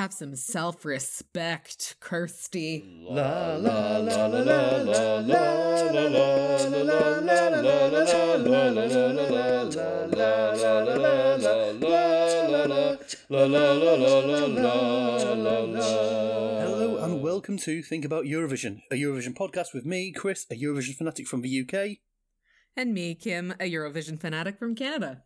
Have some self respect, Kirsty. La la la la la la la la la la Hello and welcome to Think About Eurovision, a Eurovision podcast with me, Chris, a Eurovision fanatic from the UK. And me, Kim, a Eurovision fanatic from Canada.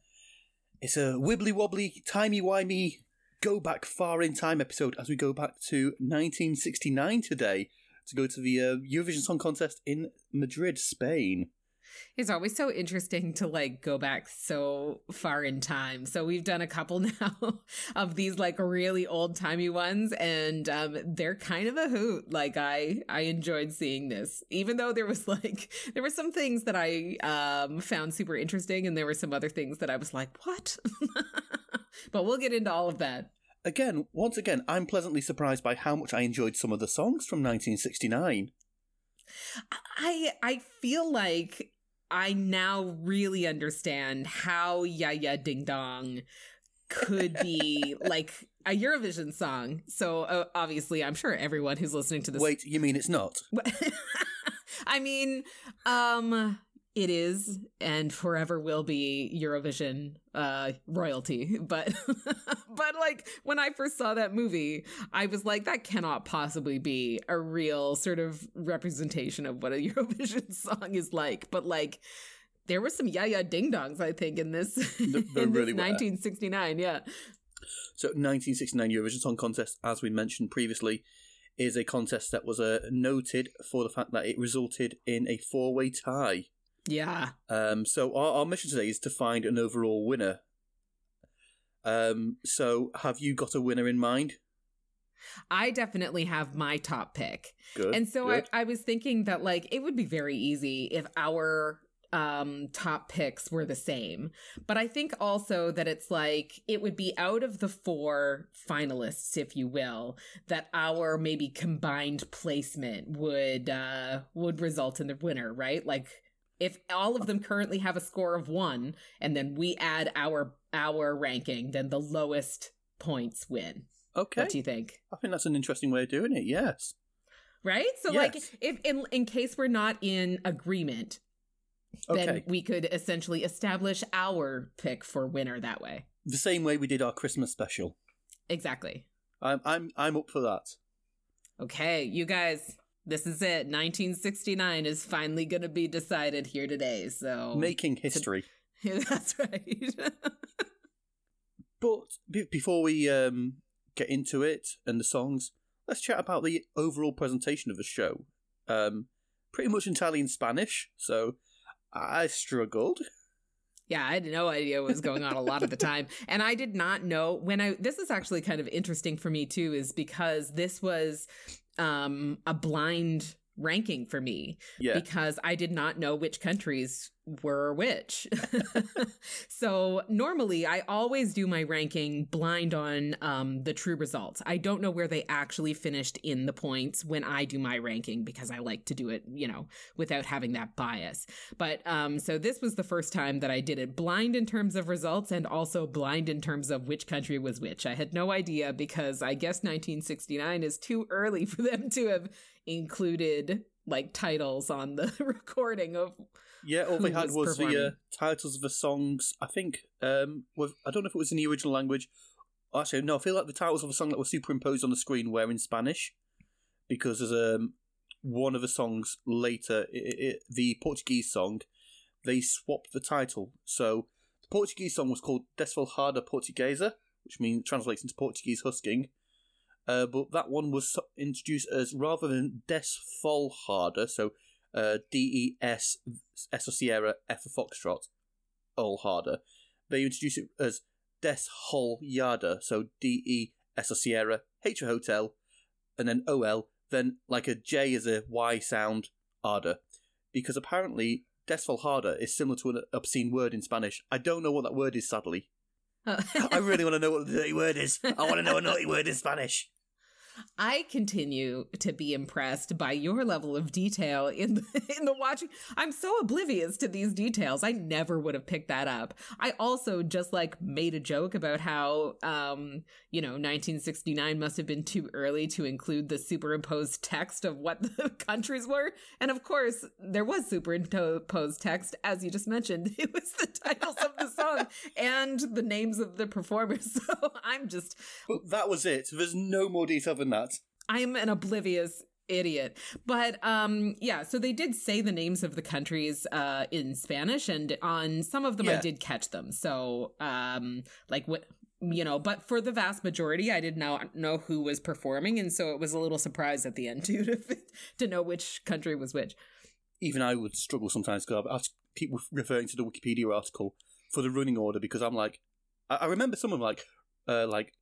It's a wibbly wobbly, timey wimey, go back far in time episode as we go back to 1969 today to go to the uh, Eurovision Song Contest in Madrid, Spain. It's always so interesting to like go back so far in time. So we've done a couple now of these like really old timey ones, and um, they're kind of a hoot. Like I I enjoyed seeing this, even though there was like there were some things that I um, found super interesting, and there were some other things that I was like, what? but we'll get into all of that. Again, once again, I'm pleasantly surprised by how much I enjoyed some of the songs from 1969. I I feel like I now really understand how Ya Ya Ding Dong could be like a Eurovision song. So uh, obviously, I'm sure everyone who's listening to this. Wait, you mean it's not? I mean, um, it is and forever will be Eurovision uh royalty. But but like when I first saw that movie, I was like that cannot possibly be a real sort of representation of what a Eurovision song is like. But like there were some ya ya ding dongs I think in this in really this 1969, yeah. So 1969 Eurovision Song Contest as we mentioned previously is a contest that was uh, noted for the fact that it resulted in a four-way tie yeah. Um, so our, our mission today is to find an overall winner. Um, so have you got a winner in mind? I definitely have my top pick. Good. And so. I, I was thinking that like it would be very easy if our um top picks were the same. But I think also that it's like it would be out of the four finalists, if you will, that our maybe combined placement would uh would result in the winner, right? Like if all of them currently have a score of one and then we add our our ranking then the lowest points win. Okay. what do you think? I think that's an interesting way of doing it yes. Right? So yes. like if in in case we're not in agreement then okay. we could essentially establish our pick for winner that way. The same way we did our christmas special. Exactly. I'm i'm i'm up for that. Okay you guys this is it. 1969 is finally going to be decided here today. So making history. Yeah, That's right. but b- before we um, get into it and the songs, let's chat about the overall presentation of the show. Um, pretty much entirely in Spanish, so I struggled. Yeah, I had no idea what was going on a lot of the time. And I did not know when I this is actually kind of interesting for me too is because this was um a blind ranking for me yeah. because I did not know which countries were which. so normally I always do my ranking blind on um, the true results. I don't know where they actually finished in the points when I do my ranking because I like to do it, you know, without having that bias. But um, so this was the first time that I did it blind in terms of results and also blind in terms of which country was which. I had no idea because I guess 1969 is too early for them to have included like titles on the recording of yeah all they had was, was the uh, titles of the songs i think um with, i don't know if it was in the original language. Actually no i feel like the titles of the song that were superimposed on the screen were in spanish because there's um one of the songs later it, it, the portuguese song they swapped the title. So the portuguese song was called desfolhada portuguesa which means translates into portuguese husking. Uh, but that one was introduced as rather than Des Fol Harder, so uh, D E S S for Sierra, F for Foxtrot, Ol Harder. They introduced it as Des Hol Yarda, so D E S for Sierra, H for Hotel, and then O L, then like a J as a Y sound, Arda. Because apparently Desfolhada is similar to an obscene word in Spanish. I don't know what that word is, sadly. I really want to know what the dirty word is. I want to know a naughty word in Spanish. I continue to be impressed by your level of detail in the, in the watching. I'm so oblivious to these details. I never would have picked that up. I also just like made a joke about how um, you know, 1969 must have been too early to include the superimposed text of what the countries were. And of course, there was superimposed text as you just mentioned. It was the titles of the song and the names of the performers. So I'm just But that was it. There's no more detail than that. I'm an oblivious idiot. But um yeah, so they did say the names of the countries uh in Spanish and on some of them I did catch them. So um like what you know, but for the vast majority I did not know who was performing and so it was a little surprise at the end too to to know which country was which. Even I would struggle sometimes because I keep referring to the Wikipedia article for the running order because I'm like, I, I remember some of like, uh, like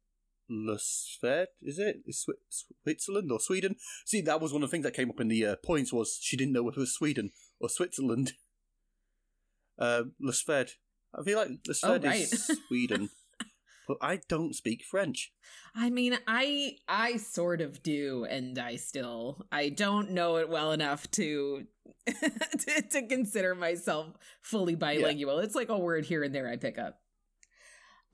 Lusfed, is it? Is Swi- Switzerland or Sweden? See, that was one of the things that came up in the uh, points was she didn't know if it was Sweden or Switzerland. Uh, Lusfed. I feel like Lusfed Oh, right. is Sweden, but I don't speak French. I mean, I I sort of do, and I still I don't know it well enough to to, to consider myself fully bilingual. It's like a word here and there I pick up.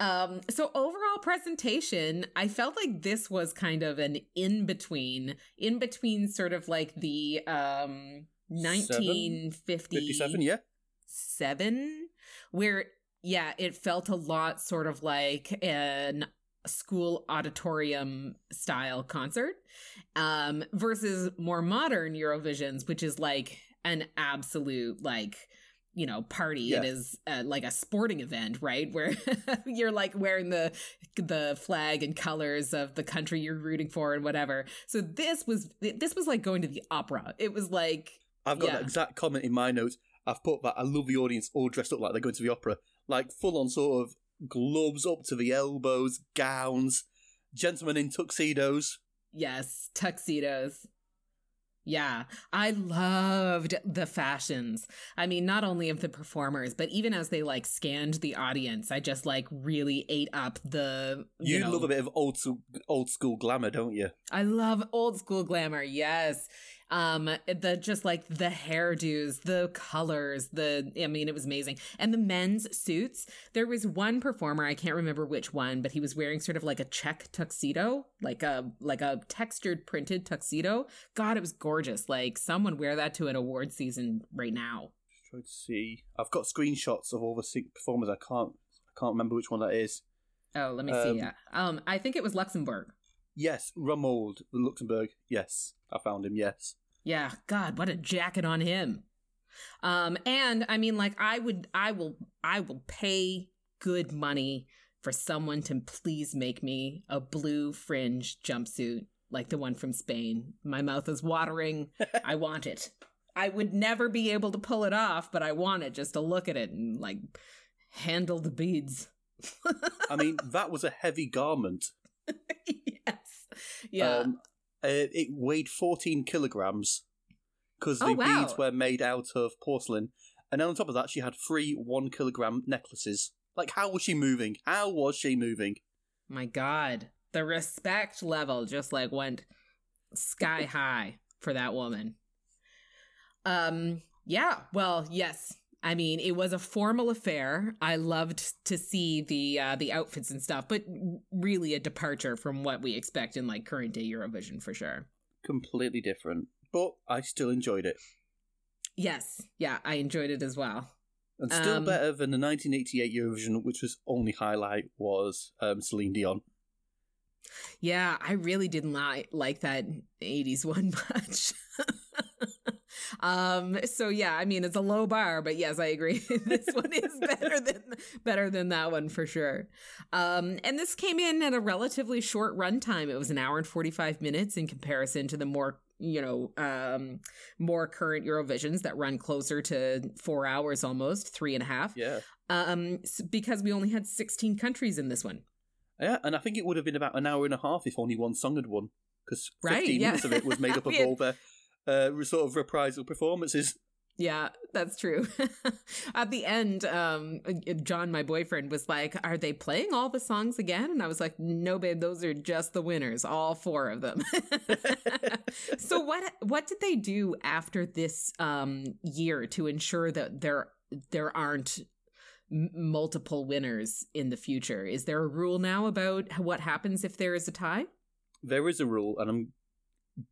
Um, so overall presentation, I felt like this was kind of an in between, in between sort of like the um 1950 57, yeah? seven, where yeah, it felt a lot sort of like an school auditorium style concert, um, versus more modern Eurovisions, which is like an absolute like you know party it is uh, like a sporting event right where you're like wearing the the flag and colors of the country you're rooting for and whatever so this was this was like going to the opera it was like I've got Yeah. that exact comment in my notes. I've put that I love the audience all dressed up like they're going to the opera. Like full on sort of gloves up to the elbows, gowns, gentlemen in tuxedos. Yes, tuxedos. Yeah, I loved the fashions. I mean, not only of the performers, but even as they like scanned the audience, I just like really ate up the. You, You, know, love a bit of old school, old school glamour, don't you? I love old school glamour. Yes. Um the just like the hairdos, the colors, the I mean it was amazing. And the men's suits. There was one performer, I can't remember which one, but he was wearing sort of like a check tuxedo, like a like a textured printed tuxedo. God, it was gorgeous. Like someone wear that to an award season right now. Trying to see. I've got screenshots of all the performers. I can't. I can't remember which one that is. Oh, let me Um, see. Yeah. Um I think it was Luxembourg. Yes, Romuald, Luxembourg. Yes, I found him. Yes. Yeah, God, what a jacket on him. Um, and I mean, like, I would, I will, I will pay good money for someone to please make me a blue fringe jumpsuit like the one from Spain. My mouth is watering. I want it. I would never be able to pull it off, but I want it just to look at it and like handle the beads. I mean, that was a heavy garment. yes. Yeah. Um, uh, it weighed 14 kilograms because the Oh, wow. beads were made out of porcelain. And then on top of that, she had three one kilogram necklaces. Like, how was she moving? How was she moving? My God, the respect level just like went sky high for that woman. Um, yeah, well, yes. I mean, it was a formal affair. I loved to see the uh, the outfits and stuff, but really a departure from what we expect in like current day Eurovision for sure. Completely different. But I still enjoyed it. Yes, yeah, I enjoyed it as well. And still Um, better than the 1988 Eurovision, which was only highlight was um, Celine Dion. Yeah, I really didn't like like that 80s one much. Um so yeah, I mean it's a low bar, but yes, I agree. this one is better than better than that one for sure. Um and this came in at a relatively short runtime. It was an hour and 45 minutes in comparison to the more you know um more current eurovisions that run closer to four hours almost three and a half Yeah. um because we only had 16 countries in this one Yeah, and I think it would have been about an hour and a half if only one song had won. Because 15 Right, yeah. minutes of it was made up of all their uh, sort of reprisal performances. Yeah, that's true. At the end, um, John, my boyfriend, was like, "Are they playing all the songs again?" And I was like, "No, babe, those are just the winners, all four of them." so what what did they do after this um, year to ensure that there there aren't m- multiple winners in the future? Is there a rule now about what happens if there is a tie? There is a rule, and I'm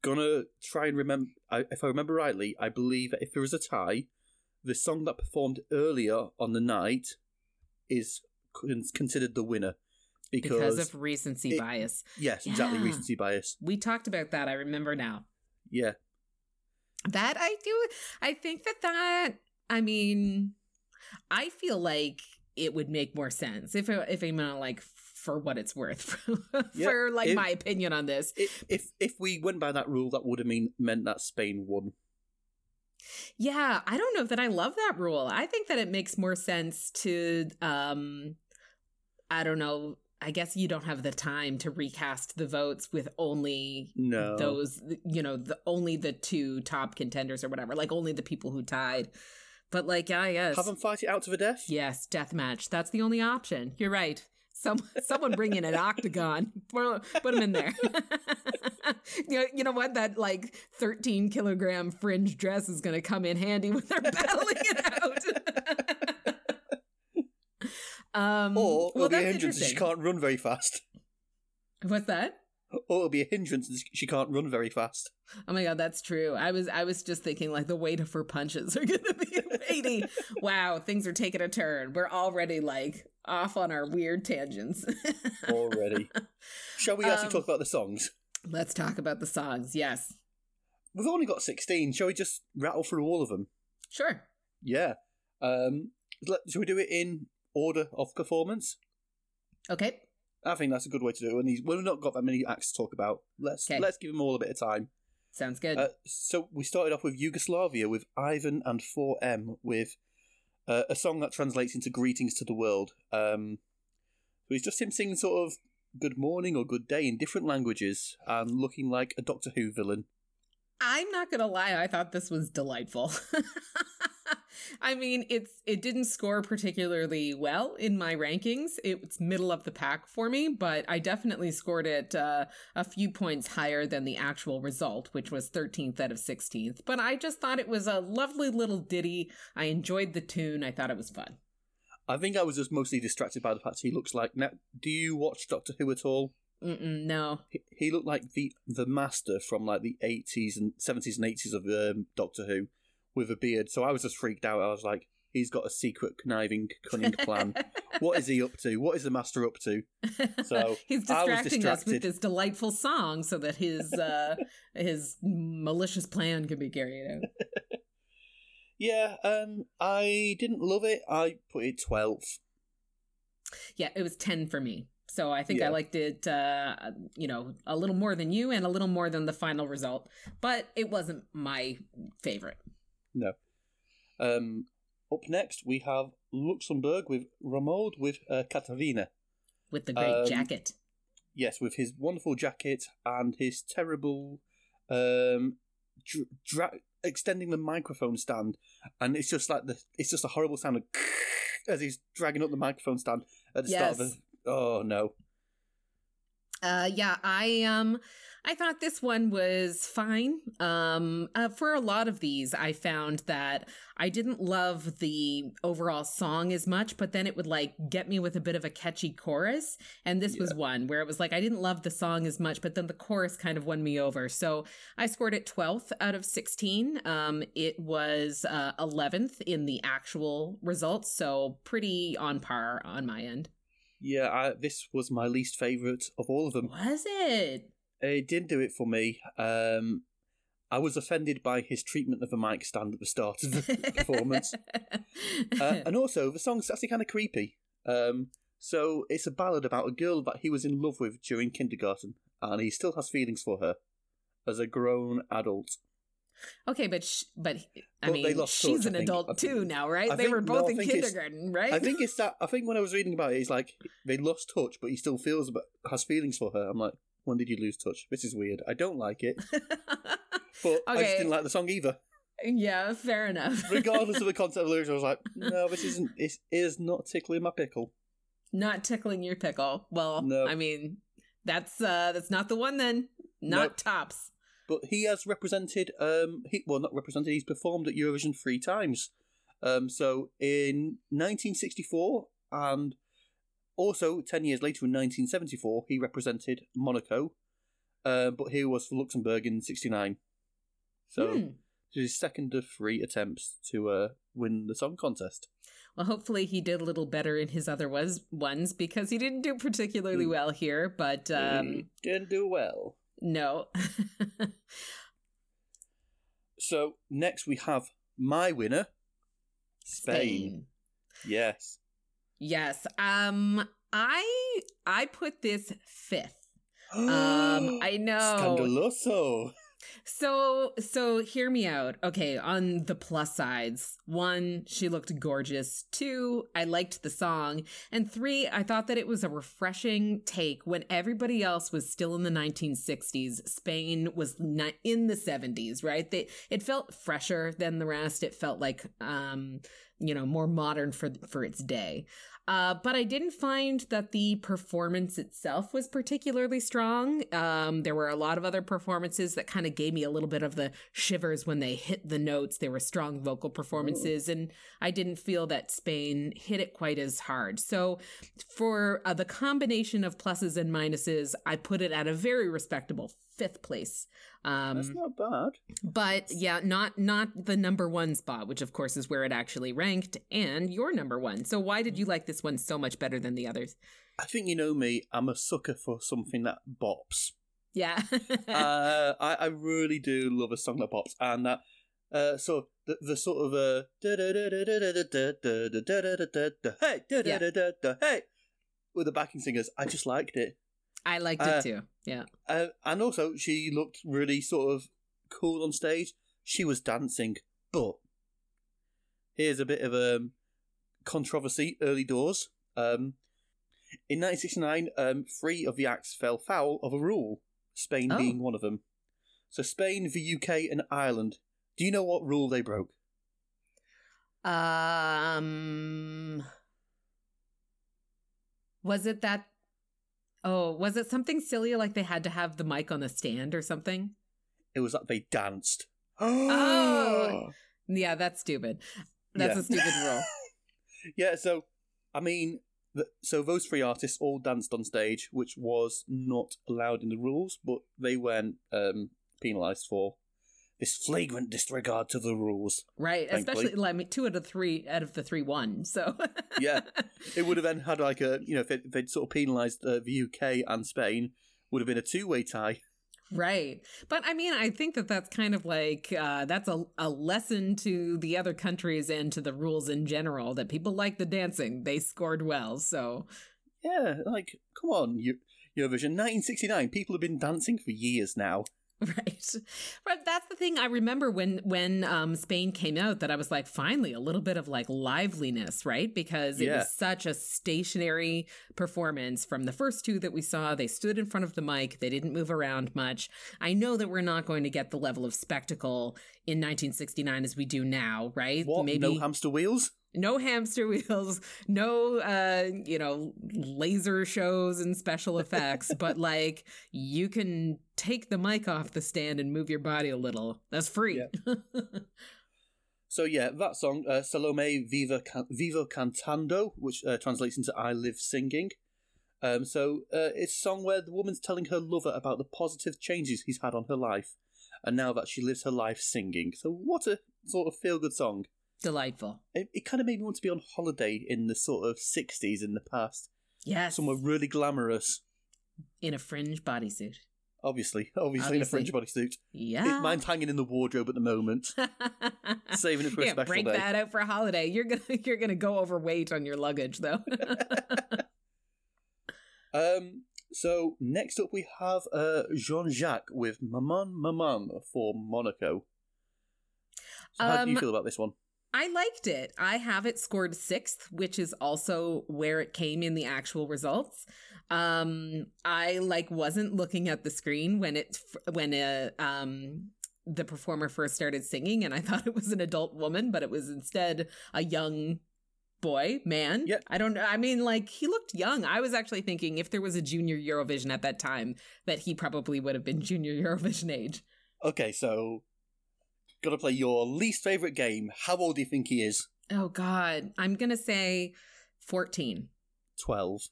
gonna try and remember. I, if I remember rightly, I believe that if there is a tie, the song that performed earlier on the night is considered the winner because, Because of recency it- bias. yes, exactly recency bias. We talked about that. I remember now. Yeah, That I do. I think that that. I mean, I feel like it would make more sense if if I'm gonna like for what it's worth for Yeah, like if- my opinion on this. if if if we went by that rule, that would have mean meant that Spain won. Yeah, I don't know that I love that rule. I think that it makes more sense to um I don't know, I guess you don't have the time to recast the votes with only No, those you know, the only the two top contenders or whatever, like only the people who tied. But like, yeah, yes. have them fight it out to the death. Yes, death match. That's the only option. You're right. Some someone bring in an octagon. Put, them in there. you, know, you know what? That like 13 kilogram fringe dress is going to come in handy when they're battling it out. um, Or it'll well, be a hindrance she can't run very fast. What's that? Or it'll be a hindrance and she can't run very fast. Oh my god, that's true. I was I was just thinking like the weight of her punches are gonna be weighty. wow, things are taking a turn. We're already like off on our weird tangents. Already. Shall we actually Um, talk about the songs? Let's talk about the songs. Yes. We've only got 16. Shall we just rattle through all of them? Sure. Yeah. Um, let, shall we do it in order of performance? Okay. I think that's a good way to do it. When these, we've not got that many acts to talk about. Let's Okay. let's give them all a bit of time. Sounds good. Uh, so we started off with Yugoslavia with Ivan and 4M with uh, a song that translates into greetings to the world. Um, so it's just him singing sort of good morning or good day in different languages and looking like a Doctor Who villain. I'm not gonna lie, I thought this was delightful. I mean, it's it didn't score particularly well in my rankings. It's middle of the pack for me, but I definitely scored it uh, a few points higher than the actual result, which was 13th out of 16th. But I just thought it was a lovely little ditty. I enjoyed the tune. I thought it was fun. I think I was just mostly distracted by the fact he looks like. Now, do you watch Doctor Who at all? Mm-mm, no. He, he looked like the the master from like the eighties and seventies and eighties of um, Doctor Who, with a beard. So I was just freaked out. I was like, he's got a secret conniving, cunning plan. what is he up to? What is the master up to? So, he's distracting us with this delightful song so that his uh his malicious plan can be carried out. Yeah, um, I didn't love it. I put it twelve. Yeah, it was 10 for me. So I think I liked it uh you know, a little more than you and a little more than the final result, but it wasn't my favorite. No. Um, up next we have Luxembourg with Romuald with uh, Katarina. With the great Um, jacket. Yes, with his wonderful jacket and his terrible um, dr- dra- extending the microphone stand, and it's just like the it's just a horrible sound of as he's dragging up the microphone stand at the start of Yes. the. Oh no! Uh yeah, I um I thought this one was fine. Um uh, for a lot of these I found that I didn't love the overall song as much, but then it would like get me with a bit of a catchy chorus, and this was one where it was like I didn't love the song as much, but then the chorus kind of won me over. So I scored it 12th out of 16. Um it was uh 11th in the actual results, so pretty on par on my end. Yeah, I, this was my least favorite of all of them. Was it? It didn't do it for me. Um, I was offended by his treatment of the mic stand at the start of the performance. Uh, and also, the song's actually kind of creepy. Um, so it's a ballad about a girl that he was in love with during kindergarten, and he still has feelings for her as a grown adult. okay, but sh- but I But mean, she's touch, an adult think- too now, right? I they think- were both I in kindergarten, right? I think it's that. I think when I was reading about it, it's like they lost touch, but he still feels, but has feelings for her. I'm like, when did you lose touch? This is weird. I don't like it, but I just didn't like the song either. Yeah, fair enough. Regardless of the concept of the lyrics, I was like, no, this isn't. It is not tickling my pickle. Not tickling your pickle. Well, No. I mean, that's uh that's not the one then. Not Nope. tops. But he has represented. Um, he well, not represented. He's performed at Eurovision three times. Um, so in 1964 and also ten years later in 1974, he represented Monaco. Uh, but he was for Luxembourg in '69. So Hmm. this is his second of three attempts to uh, win the song contest. Well, hopefully he did a little better in his other was ones because he didn't do particularly Hmm. well here. But um, He didn't do well. no, So next we have my winner, Spain. Yes. Yes. Um, I I put this fifth. Um, I know. Scandaloso. So, so hear me out. Okay, on the plus sides, one, she looked gorgeous. Two, I liked the song. And three, I thought that it was a refreshing take when everybody else was still in the 1960s. Spain was ni- in the 70s, right? They, it felt fresher than the rest. It felt like, um, you know, more modern for for its day. Uh, but I didn't find that the performance itself was particularly strong. Um, there were a lot of other performances that kind of gave me a little bit of the shivers when they hit the notes. There were strong vocal performances, and I didn't feel that Spain hit it quite as hard. So, for uh, the combination of pluses and minuses, I put it at a very respectable fifth place. Um, That's not bad. but yeah, not not the number one spot, which of course is where it actually ranked, and your number one. So why did you like this one so much better than the others? I think you know me. I'm a sucker for something that bops. Yeah. uh, I, I really do love a song that bops, and that uh, so the the sort of uh, hey hey with the backing singers. I just liked it, I liked uh, it too. Yeah. uh, and also she looked really sort of cool on stage. She was dancing, but here's a bit of um, controversy early doors. Um, in 1969, um, three of the acts fell foul of a rule, Spain Oh. being one of them. So Spain, the UK, and Ireland. Do you know what rule they broke? Um Was it that Oh, was it something silly like they had to have the mic on the stand or something? It was that they danced. Oh. Yeah, that's stupid. That's Yeah. a stupid rule. yeah, so I mean, th- so those three artists all danced on stage, which was not allowed in the rules, but they weren't um, penalised for this flagrant disregard to the rules. Right. Thankfully. Especially like I mean, two out of three out of the three won. So Yeah. It would have then had like a, you know, if, it, if they'd sort of penalised uh, the UK and Spain, would have been a two-way tie. Right. But I mean, I think that that's kind of like, uh, that's a, a lesson to the other countries and to the rules in general that people like the dancing. They scored well. So, Yeah, like come on, Eu- Eurovision, 1969. People have been dancing for years now. right. But that's the thing I remember when, when, um, Spain came out that I was like, finally, a little bit of like liveliness, right? Because it Yeah. was such a stationary performance from the first two that we saw. They stood in front of the mic. They didn't move around much. I know that we're not going to get the level of spectacle in 1969 as we do now, right? What? No hamster wheels? No hamster wheels, no uh, you know, laser shows and special effects, but like you can take the mic off the stand and move your body a little. That's free. So yeah, that song, uh, Salome Viva Can- Vivo Cantando, which uh, translates into "I Live Singing." Um, so uh, it's a song where the woman's telling her lover about the positive changes he's had on her life, and now that she lives her life singing. So what a sort of feel-good song! Delightful. It, it kind of made me want to be on holiday in the sort of '60s in the past, Yes. somewhere really glamorous. in a fringe bodysuit. Obviously, obviously, in a fringe bodysuit. Yeah. It, mine's hanging in the wardrobe at the moment, saving it for a yeah, special break day. that out for a holiday. You're gonna you're gonna go overweight on your luggage though. Um. So next up we have uh, Jean Jacques with Maman Maman for Monaco. So how do you Um, feel about this one? I liked it. I have it scored sixth, which is also where it came in the actual results. Um, I like wasn't looking at the screen when it when uh, um the performer first started singing and I thought it was an adult woman, but it was instead a young boy, man. Yeah. I don't know. I mean, like, he looked young. I was actually thinking if there was a junior Eurovision at that time, that he probably would have been junior Eurovision age. Okay, so gotta play your least favorite game. How old do you think he is? Oh, God. I'm going to say 14. Twelve.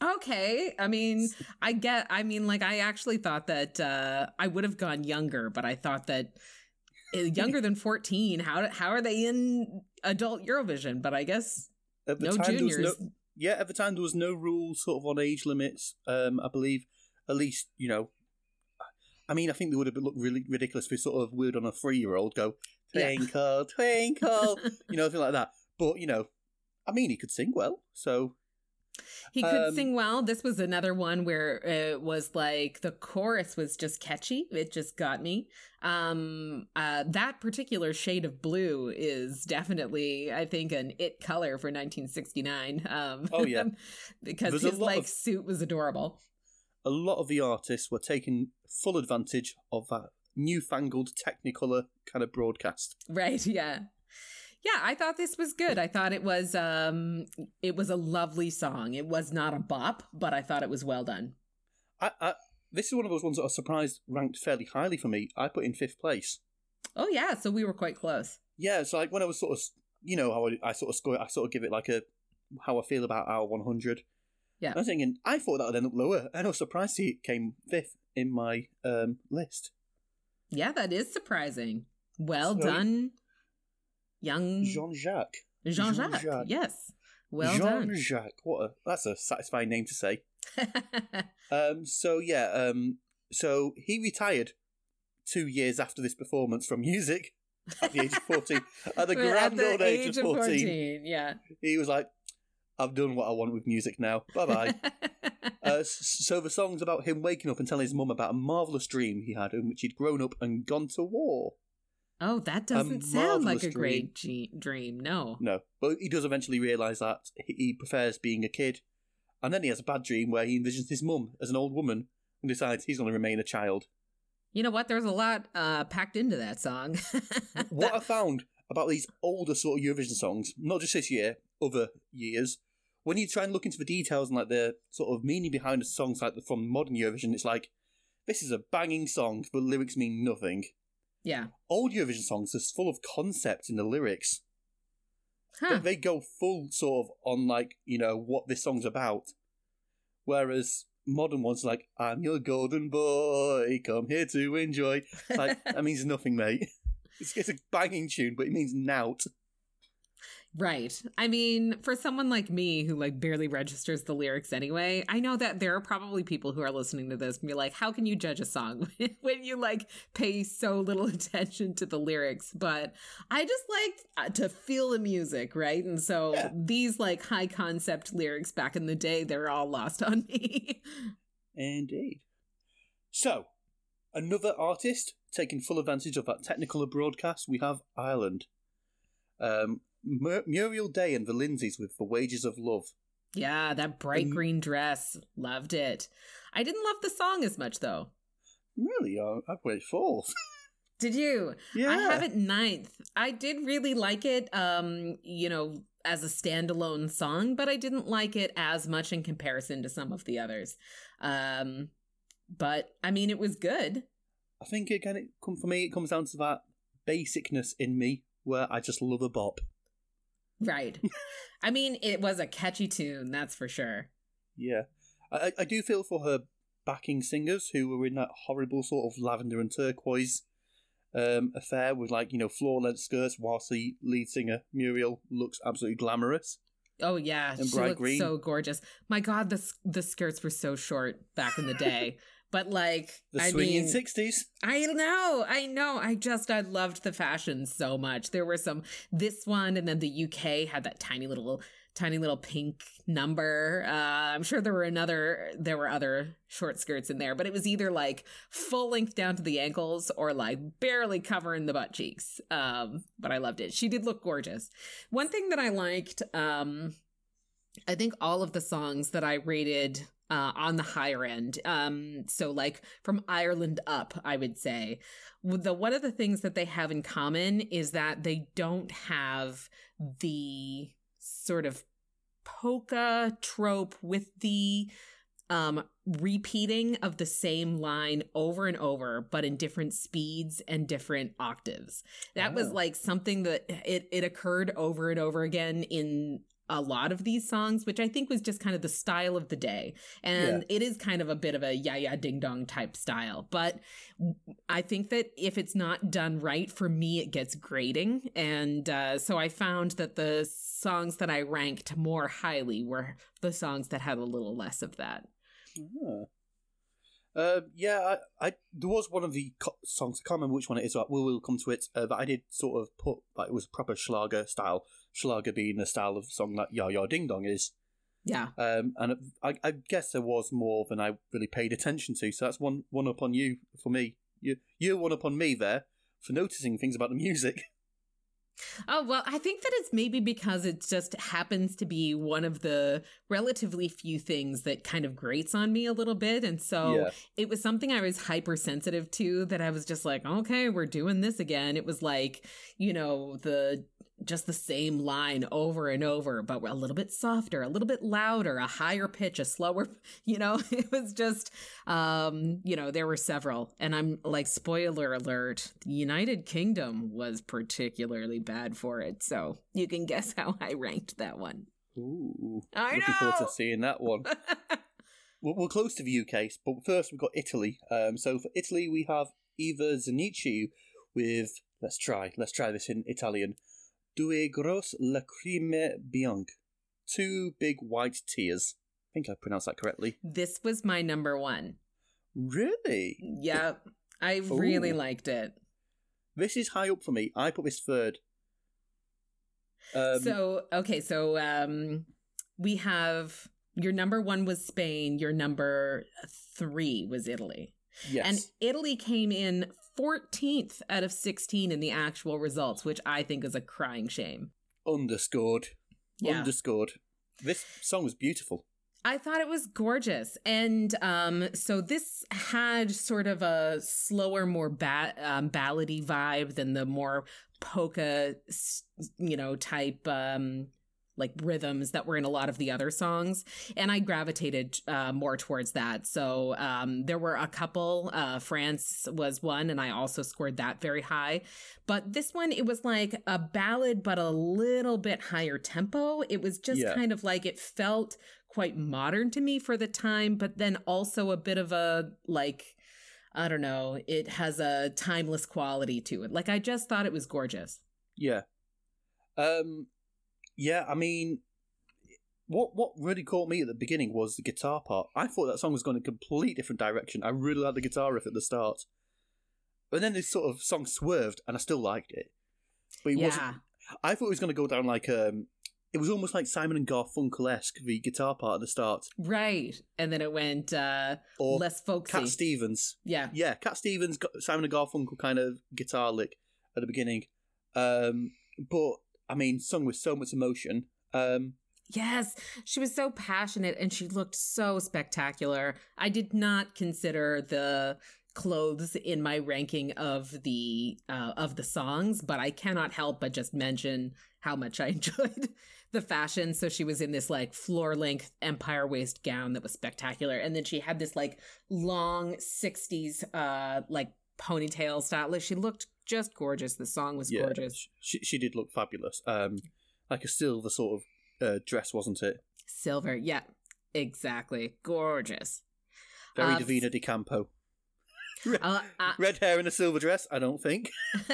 Okay. I mean, I get, I mean, like, I actually thought that uh, I would have gone younger, but I thought that uh, younger than 14, how, how are they in adult Eurovision? But I guess At the no juniors. no- yeah, at the time there was no rule sort of on age limits. Um, I believe at least you know. I mean, I think they would have looked really ridiculous if we sort of word on a three-year-old go Yeah. twinkle, twinkle, you know, something like that. But you know, I mean, he could sing well, so He could Um, sing well. This was another one where it was like the chorus was just catchy. It just got me. Um, uh, that particular shade of blue is definitely, I think, an it color for 1969. Um, Oh, yeah. because There's his like of- suit was adorable. A lot of the artists were taking full advantage of that newfangled Technicolor kind of broadcast. Right? Yeah. Yeah, I thought this was good. I thought it was um it was a lovely song. It was not a bop, but I thought it was well done. I, I, this is one of those ones that I surprised ranked fairly highly for me. I put in fifth place. Oh yeah, so we were quite close. Yeah, it's like when I was sort of, you know, how I, I sort of score, I sort of give it like a how I feel about our 100. Yeah. I was thinking, I thought that would end up lower, and I was surprised it came fifth in my um, list. Yeah, that is surprising. Well So- done, young Jean Jacques. Jean Jacques. Yes, well Jean done. Jean Jacques. What a that's a satisfying name to say. Um, so yeah, um, so he retired two years after this performance from music at the age of 14. at the We're at grand the old age, of 14, Yeah. he was like, I've done what I want with music now. Bye bye. uh, so the song's about him waking up and telling his mum about a marvellous dream he had in which he'd grown up and gone to war. oh, that doesn't sound like a great ge- dream. No. No, but he does eventually realise that he- he prefers being a kid. And then he has a bad dream where he envisions his mum as an old woman and decides he's going to remain a child. You know what? There's a lot uh, packed into that song. what I found about these older sort of Eurovision songs, not just this year, other years, when you try and look into the details and like the sort of meaning behind the songs like from modern Eurovision, it's like this is a banging song, but lyrics mean nothing. yeah. Old Eurovision songs are full of concept in the lyrics. Huh. They, they go full sort of on like you know what this song's about, whereas modern ones like "I'm your golden boy, come here to enjoy." Like that means nothing, mate. It's, it's a banging tune, but it means nout. Right. I mean, for someone like me who like barely registers the lyrics anyway, I know that there are probably people who are listening to this and be like, how can you judge a song when you like pay so little attention to the lyrics? But I just like uh, to feel the music, right? And so Yeah. these like high concept lyrics back in the day, they're all lost on me. Indeed. So, another artist taking full advantage of that technical broadcast, we have Ireland. Um, Mur- Muriel Day and the Lindsays with The Wages of Love. yeah, that bright And- green dress. Loved it. I didn't love the song as much though. Really, I put it fourth. Did you? yeah. I have it ninth. I did really like it, um, you know, as a standalone song, but I didn't like it as much in comparison to some of the others. Um, but I mean, it was good. I think again, it come for me. It comes down to that basicness in me, where I just love a bop. Right. I mean, it was a catchy tune, that's for sure. Yeah, I, I- do feel for her backing singers who were in that horrible sort of lavender and turquoise um, affair with like you know floor length skirts, whilst the lead singer Muriel looks absolutely glamorous. Oh yeah, And she looked green. so gorgeous. My God, the the skirts were so short back in the day. but like, The I swinging mean, sixties. I know, I know. I just I loved the fashion so much. There were some this one, and then the UK had that tiny little tiny little pink number. Uh, I'm sure there were another there were other short skirts in there, but it was either like full length down to the ankles or like barely covering the butt cheeks. Um, but I loved it. She did look gorgeous. One thing that I liked, um, I think all of the songs that I rated uh, on the higher end. Um, so like from Ireland up, I would say. The one of the things that they have in common is that they don't have the sort of polka trope with the um repeating of the same line over and over but in different speeds and different octaves that oh. was like something that it it occurred over and over again in a lot of these songs, which I think was just kind of the style of the day. And yeah. it is kind of a bit of a yeah, yeah, ding dong type style. But I think that if it's not done right, for me, it gets grating. And uh, so I found that the songs that I ranked more highly were the songs that had a little less of that. Uh-huh. Uh, yeah, I, I, there was one of the co- songs. I can't remember which one it is. But we will come to it. Uh, that I did sort of put like it was proper Schlager style. Schlager being the style of song that Ya Ya Ding Dong is. Yeah. Um, and I, I guess there was more than I really paid attention to. So that's one one up on you for me. You you're one up on me there for noticing things about the music. Oh, well, I think that it's maybe because it just happens to be one of the relatively few things that kind of grates on me a little bit. And so yeah. it was something I was hypersensitive to that I was just like, okay, we're doing this again. It was like, you know, the just the same line over and over, but a little bit softer, a little bit louder, a higher pitch, a slower, you know, it was just, um, you know, there were several. And I'm like, spoiler alert, the United Kingdom was particularly bad for it. So you can guess how I ranked that one. Ooh. I looking know. forward to seeing that one. we're, we're, close to the UK, but first we've got Italy. Um, so for Italy, we have Iva Zanicchi with, let's try, let's try this in Italian. Due grosse lacrime bianche. Two big white tears. I think I pronounced that correctly. This was my number one. Really? Yep. I really liked it. This is high up for me. I put this third. Um, so, okay, so um, we have your number one was Spain, your number three was Italy. Yes. And Italy came in 14th out of 16 in the actual results, which I think is a crying shame. Underscored. Yeah. Underscored. This song was beautiful. I thought it was gorgeous. And um, so this had sort of a slower, more ba- um, ballady vibe than the more polka, you know, type um, like rhythms that were in a lot of the other songs and i gravitated uh, more towards that so um, there were a couple uh, france was one and i also scored that very high but this one it was like a ballad but a little bit higher tempo it was just yeah. kind of like it felt quite modern to me for the time but then also a bit of a like I don't know, it has a timeless quality to it. Like I just thought it was gorgeous. Yeah. Um yeah, I mean, what what really caught me at the beginning was the guitar part. I thought that song was going a complete different direction. I really liked the guitar riff at the start, but then this sort of song swerved, and I still liked it. But it yeah. wasn't. I thought it was going to go down like um. It was almost like Simon and Garfunkel esque the guitar part at the start, right? And then it went uh or less folksy. Cat Stevens, yeah, yeah, Cat Stevens, Simon and Garfunkel kind of guitar lick at the beginning. Um, but I mean, sung with so much emotion. Um, Yes, she was so passionate and she looked so spectacular. I did not consider the clothes in my ranking of the uh, of the songs, but I cannot help but just mention how much I enjoyed the fashion. So she was in this like floor length empire waist gown that was spectacular, and then she had this like long '60s uh like ponytail style. She looked just gorgeous. The song was yeah, gorgeous. She she did look fabulous. Um, like a silver sort of uh, dress, wasn't it? Silver, yeah, exactly. Gorgeous. Very uh, Divina de Campo. Red, uh, uh, red hair in a silver dress? I don't think.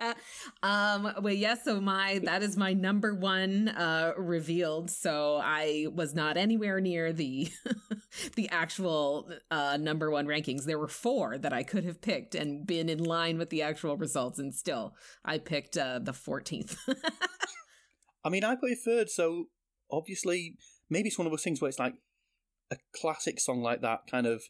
um. Well, yes. Yeah, so my that is my number one uh revealed. So I was not anywhere near the the actual uh number one rankings. There were four that I could have picked and been in line with the actual results, and still I picked uh the fourteenth. I mean, I put it third, so obviously maybe it's one of those things where it's like a classic song like that kind of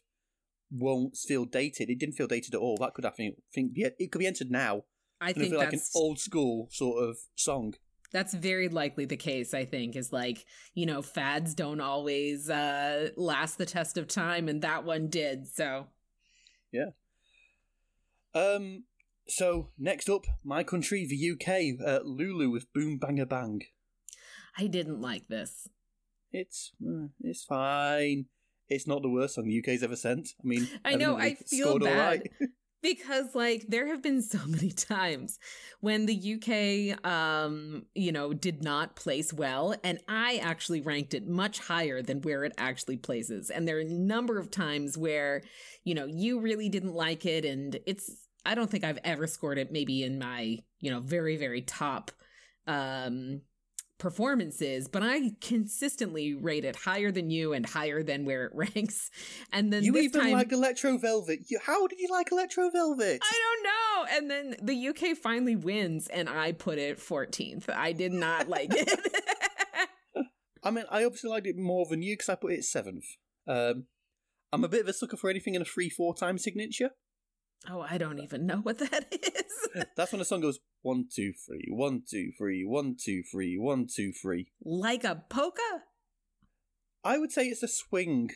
won't feel dated. It didn't feel dated at all. That could I Think think be, it could be entered now. I think like an old school sort of song. That's very likely the case, I think, is like, you know, fads don't always uh, last the test of time, and that one did. So, yeah. Um, so next up, my country, the UK, uh, Lulu with Boom Banga Bang. I didn't like this. It's uh, it's fine. It's not the worst song the UK's ever sent. I mean, I know I feel bad right. because like there have been so many times when the UK um you know did not place well and I actually ranked it much higher than where it actually places and there are a number of times where you know you really didn't like it and it's I don't think I've ever scored it maybe in my you know very very top um performances, but I consistently rate it higher than you and higher than where it ranks. And then you even time, like Electro Velvet. You, how did you like Electro Velvet? I don't know. And then the UK finally wins, and I put it 14th. I did not like it. I mean, I obviously liked it more than you because I put it seventh. Um, I'm a bit of a sucker for anything in a three four time signature. Oh, I don't even know what that is. That's when the song goes one, two, three, one, two, three, one, two, three, one, two, three. Like a polka? I would say it's a swing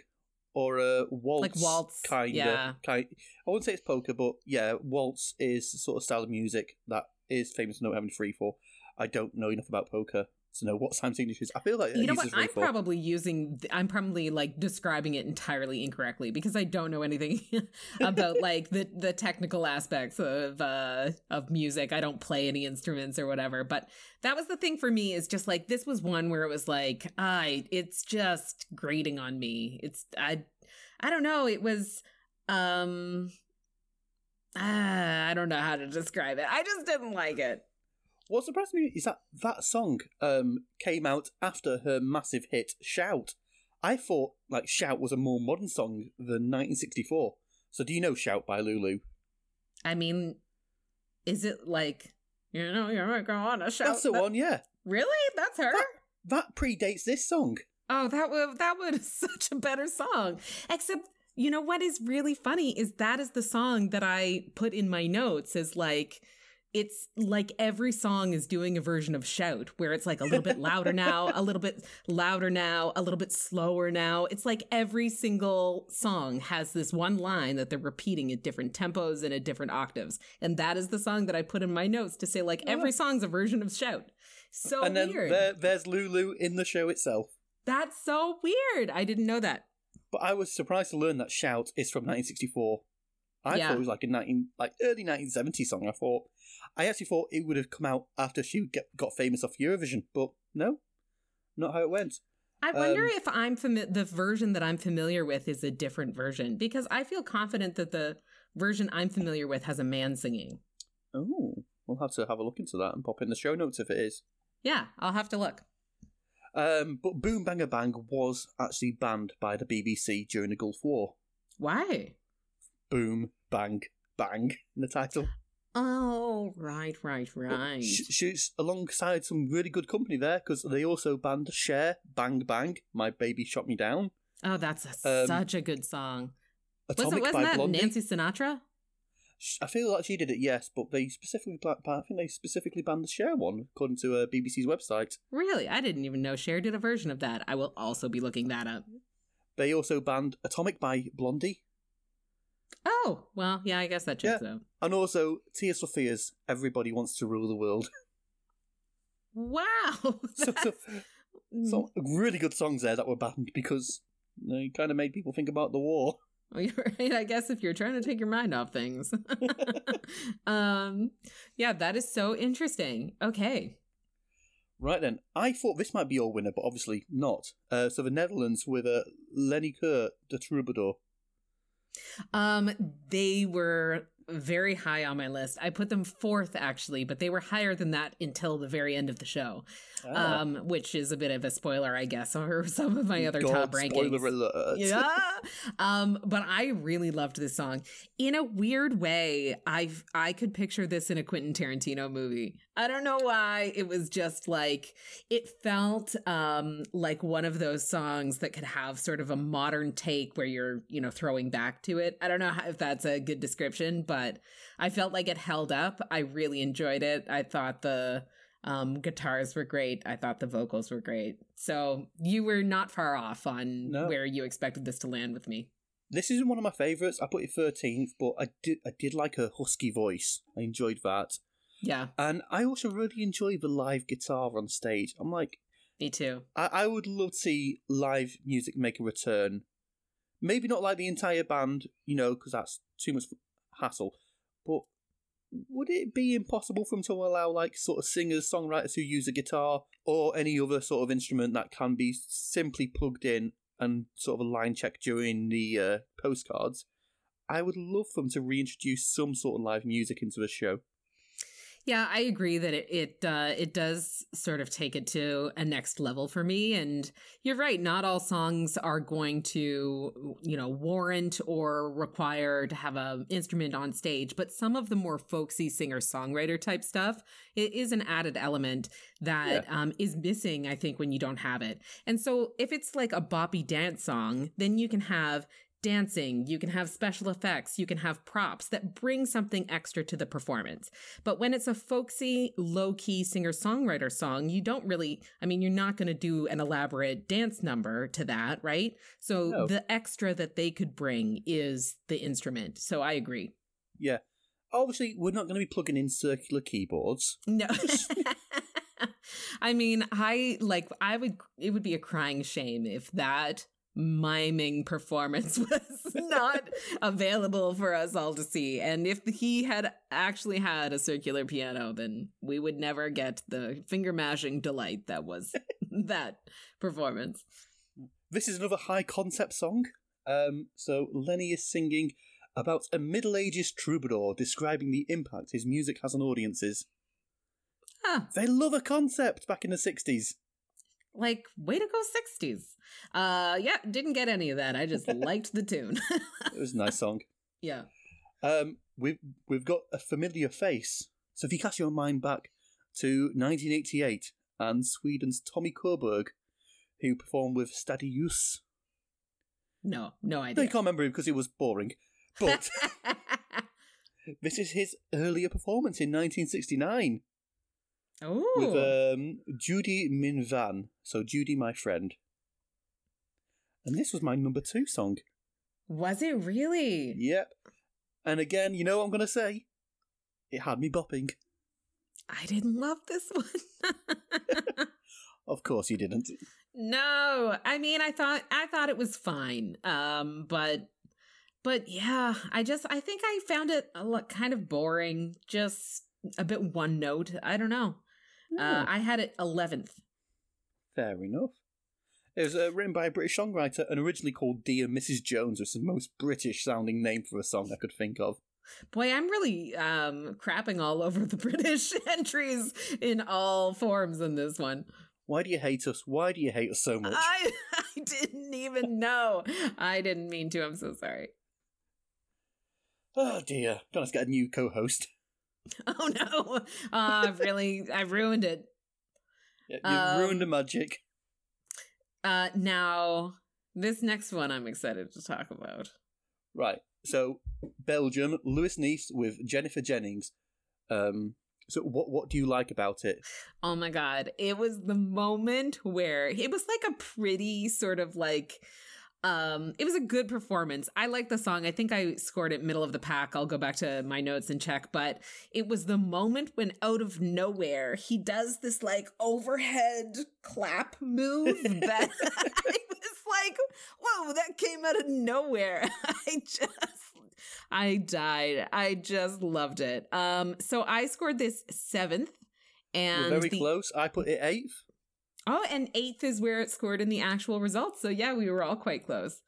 or a waltz. Like waltz. Kind of. Yeah. Kind, I wouldn't say it's polka, but yeah, waltz is the sort of style of music that is famous for not having free for. I don't know enough about polka to know what time signatures. I feel like you know what I'm probably using. I'm probably like describing it entirely incorrectly because I don't know anything about like the the technical aspects of uh of music. I don't play any instruments or whatever. But that was the thing for me is just like this was one where it was like I it's just grating on me. It's I I don't know. It was um. Ah, I don't know how to describe it. I just didn't like it. What surprised me is that that song um, came out after her massive hit Shout. I thought like Shout was a more modern song than 1964. So do you know Shout by Lulu? I mean, is it like you know you're gonna shout? That's the that- one, yeah. Really? That's her. That, that predates this song. Oh, that would that would such a better song. Except, you know what is really funny is that is the song that I put in my notes as like it's like every song is doing a version of shout where it's like a little bit louder now, a little bit louder now, a little bit slower now. It's like every single song has this one line that they're repeating at different tempos and at different octaves. And that is the song that I put in my notes to say like oh. every song's a version of shout. So and then weird. There, there's Lulu in the show itself. That's so weird. I didn't know that. But I was surprised to learn that Shout is from 1964. I yeah. thought it was like a 19, like early 1970s song. I thought I actually thought it would have come out after she get, got famous off Eurovision, but no, not how it went. I wonder um, if I'm fami- the version that I'm familiar with is a different version because I feel confident that the version I'm familiar with has a man singing. Oh, we'll have to have a look into that and pop in the show notes if it is. Yeah, I'll have to look. Um, but Boom Banga Bang was actually banned by the BBC during the Gulf War. Why? Boom Bang Bang in the title. Oh, right, right, right. She's alongside some really good company there because they also banned Cher, Bang Bang, My Baby Shot Me Down. Oh, that's a, um, such a good song. Atomic wasn't, wasn't that Blondie. Nancy Sinatra? I feel like she did it, yes, but they specifically, I think they specifically banned the Cher one, according to uh, BBC's website. Really? I didn't even know Cher did a version of that. I will also be looking that up. They also banned Atomic by Blondie. Oh, well, yeah, I guess that checks yeah. out. And also, Tears for Fears, Everybody Wants to Rule the World. Wow. so, so, some really good songs there that were banned because they kind of made people think about the war. Well, right. I guess if you're trying to take your mind off things. um, yeah, that is so interesting. Okay. Right then, I thought this might be your winner, but obviously not. Uh, so the Netherlands with uh, Lenny Kuhr, the Troubadour. Um, they were very high on my list. I put them fourth actually, but they were higher than that until the very end of the show, ah. um, which is a bit of a spoiler, I guess, or some of my other God, top rankings. Spoiler alert! Yeah, um, but I really loved this song. In a weird way, I I could picture this in a Quentin Tarantino movie. I don't know why. It was just like it felt um, like one of those songs that could have sort of a modern take where you're you know throwing back to it. I don't know how, if that's a good description, but but I felt like it held up. I really enjoyed it. I thought the Um, guitars were great. I thought the vocals were great. So you were not far off on No. where you expected this to land with me. This isn't one of my favourites. I put it thirteenth, but I did I did like her husky voice. I enjoyed that, Yeah, and I also really enjoy the live guitar on stage. I'm like, me too. I, I would love to see live music make a return. Maybe not like the entire band, you know, because that's too much hassle. But would it be impossible for them to allow like sort of singers, songwriters who use a guitar or any other sort of instrument that can be simply plugged in and sort of a line check during the uh, postcards? I would love for them to reintroduce some sort of live music into the show. Yeah, I agree that it it uh, it does sort of take it to a next level for me. And you're right; not all songs are going to you know warrant or require to have an instrument on stage. But some of the more folksy singer songwriter type stuff it is an added element that um, is missing. I think when you don't have it. And so if it's like a boppy dance song, then you can have dancing, you can have special effects, you can have props that bring something extra to the performance. But when it's a folksy, low key singer songwriter song, you don't really, I mean, you're not going to do an elaborate dance number to that, right? So No. the extra that they could bring is the instrument. So I agree. Yeah. Obviously, we're not going to be plugging in circular keyboards. No. I mean, I like, I would, it would be a crying shame if that miming performance was not available for us all to see. And if he had actually had a circular piano, then we would never get the finger mashing delight that was that performance. This is another high concept song. Um, so Lenny is singing about a Middle Ages troubadour describing the impact his music has on audiences. Ah, They love a concept back in the 60s. Like way to go 60s. Uh yeah, didn't get any of that. I just liked the tune. It was a nice song. yeah. Um, we've, we've got a familiar face. So if you cast your mind back to 1988 and Sweden's Tommy Korberg, who performed with Stad i ljus. No, no I. No, you can't remember him because it was boring. But this is his earlier performance in 1969. Oh. with um, Judy min vän. So Judy, my friend. And this was my number two song. Was it really? Yep. And again, you know what I'm gonna say? It had me bopping. I didn't love this one. Of course you didn't. no, I mean, I thought I thought it was fine. Um, but but yeah, I just I think I found it a lot kind of boring. Just a bit one note. I don't know. Uh, Oh, I had it eleventh. fair enough. It was uh, written by a British songwriter and originally called Dear Mrs. Jones, which is the most British sounding name for a song I could think of. Boy, I'm really um crapping all over the British entries in all forms in this one. Why do you hate us? Why do you hate us so much? I I didn't even know. I didn't mean to. I'm so sorry. Oh dear. Gonna get a new co host. Oh no. Uh, I've really I've ruined it. You've Um, ruined the magic. Uh now this next one I'm excited to talk about. Right. So Belgium, Louis Neefs with Jennifer Jennings. Um. So what what do you like about it? Oh my god. It was the moment where it was like a pretty sort of like um it was a good performance. I like the song. I think I scored it middle of the pack. I'll go back to my notes and check, but it was the moment when out of nowhere he does this like overhead clap move that I was like, "Whoa, that came out of nowhere." I just I died. I just loved it. Um so I scored this 7th and We're very the- close. I put it eighth. Oh, and eighth is where it scored in the actual results. So yeah, we were all quite close.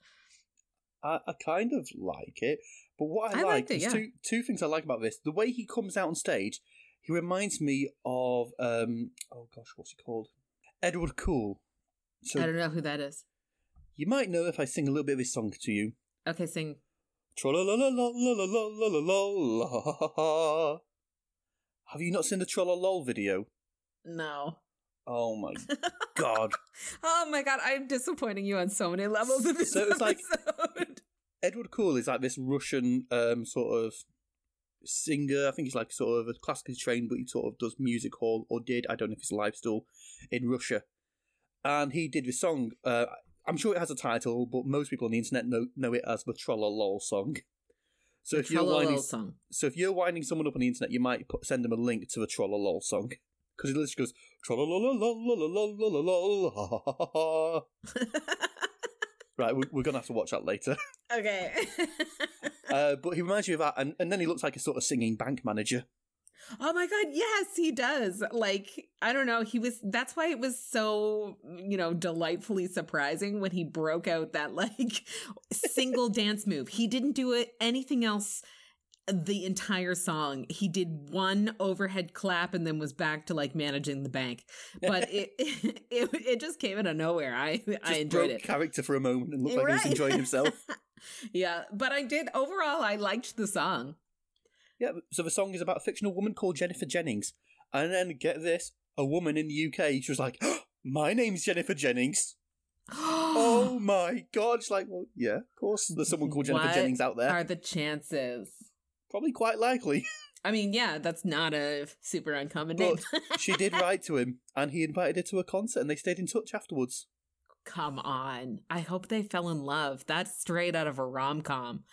I, I kind of like it, but what I, I like is yeah. two two things I like about this: the way he comes out on stage, he reminds me of um oh gosh, what's he called? Eduard Khil. So I don't know who that is. You might know if I sing a little bit of his song to you. Okay, sing. Have you not seen the Trollolol video? No. Oh my god. Oh my god, I'm disappointing you on so many levels of this So it's like- Eduard Khil is like this Russian um sort of singer. I think he's like sort of a classically trained, but he sort of does music hall or did. I don't know if it's live still in Russia. And he did this song. Uh, I'm sure it has a title, but most people on the internet know, know it as the Trollolol song. So if you're winding, song. so if you're winding someone up on the internet, you might put, send them a link to the Trollolol song because it literally goes Trollolololololololol. Right, we- we're gonna have to watch that later. Okay. Uh, but he reminds me of that, and, and then he looks like a sort of singing bank manager. Oh my god, yes, he does. Like, I don't know, he was that's why it was so, you know, delightfully surprising when he broke out that like single dance move. He didn't do it anything else the entire song. He did one overhead clap and then was back to like managing the bank. But it it, it just came out of nowhere. I Just I enjoyed broke it. character for a moment and looked like he was enjoying himself. yeah, but I did overall I liked the song. yeah, so the song is about a fictional woman called Jennifer Jennings, and then get this: a woman in the UK. She was like, "My name's Jennifer Jennings." Oh my god! She's like, well, yeah, of course. There's someone called Jennifer What Jennings out there. are the chances? Probably quite likely. I mean, yeah, that's not a super uncommon name. she did write to him, and he invited her to a concert, and they stayed in touch afterwards. Come on. I hope they fell in love. That's straight out of a rom com.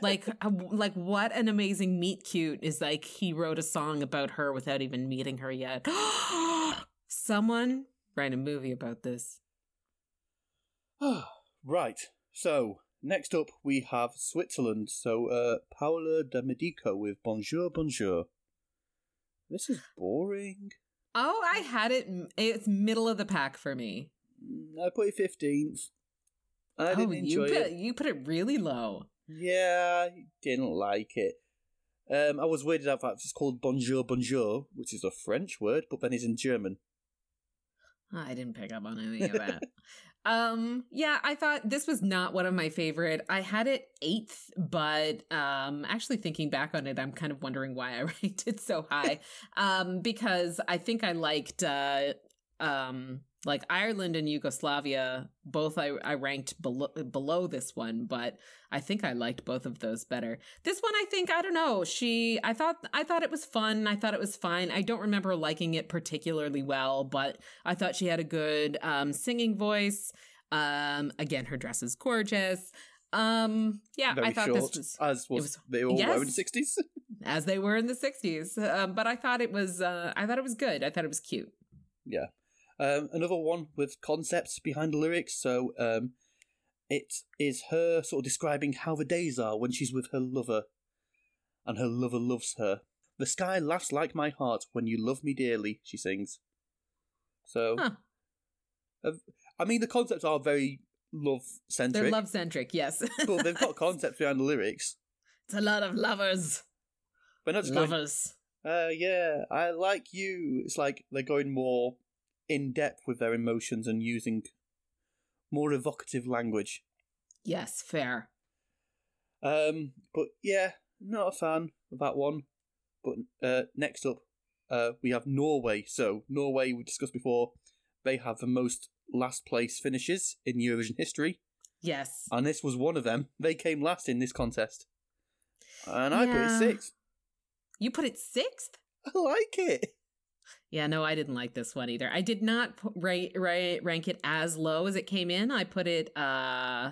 like, uh, like what an amazing meet cute is like he wrote a song about her without even meeting her yet. Someone write a movie about this. right. So next up, we have Switzerland. So uh, Paola del Medico with Bonjour, Bonjour. This is boring. Oh, I had it. It's middle of the pack for me. Mm, I put it fifteenth. I oh, didn't you enjoy put it. you put it really low. Yeah, I didn't like it. Um, I was weirded out that it's called Bonjour, Bonjour, which is a French word, but then it's in German. I didn't pick up on any of that. um, yeah, I thought this was not one of my favorite. I had it eighth, but um, actually thinking back on it, I'm kind of wondering why I ranked it so high. um, because I think I liked uh, um, like Ireland and Yugoslavia. Both I, I ranked below below this one, but I think I liked both of those better. This one, I think, I don't know. She, I thought, I thought it was fun. I thought it was fine. I don't remember liking it particularly well, but I thought she had a good um, singing voice. Um, again, her dress is gorgeous. Um, yeah, Very I thought short, this was as was, was- they all were in the sixties. as they were in the '60s. Um, but I thought it was, uh, I thought it was good. I thought it was cute. yeah. Um, another one with concepts behind the lyrics. So um, it is her sort of describing how the days are when she's with her lover, and her lover loves her. The sky laughs like my heart when you love me dearly. She sings. So, Huh. uh, I mean, the concepts are very love centric. They're love centric, yes. but they've got concepts behind the lyrics. it's a lot of lovers. They're not just going, Lovers. uh, yeah, I like you. It's like they're going more in depth with their emotions and using more evocative language. Yes, fair. Um, but yeah, not a fan of that one. But uh, next up, uh, we have Norway. So Norway, we discussed before, they have the most last place finishes in Eurovision history, Yes. and this was one of them. They came last in this contest, and I put it sixth. You put it sixth? I like it. Yeah, no, I didn't like this one either. I did not pu- ra- ra- rank it as low as it came in. I put it uh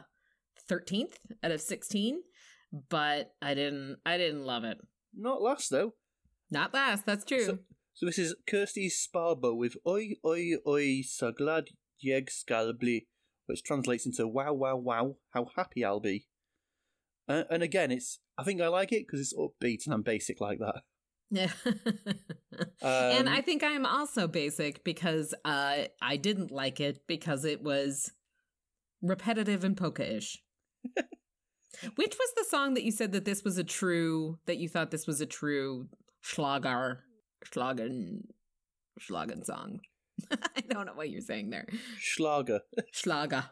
13th out of 16, but I didn't I didn't love it. Not last though. Not last, that's true. So, so this is Kirsti Sparboe with Oi Oi Oi So Glad Jeg Skal Bli, which translates into Wow Wow Wow, how happy I'll be. Uh, and again, it's I think I like it because it's upbeat and I'm basic like that. Yeah. Um, and I think I'm also basic because uh I didn't like it because it was repetitive and polka-ish. Which was the song that you said that this was a true that you thought this was a true Schlager Schlagen Schlagen song. I don't know what you're saying there. Schlager. Schlager.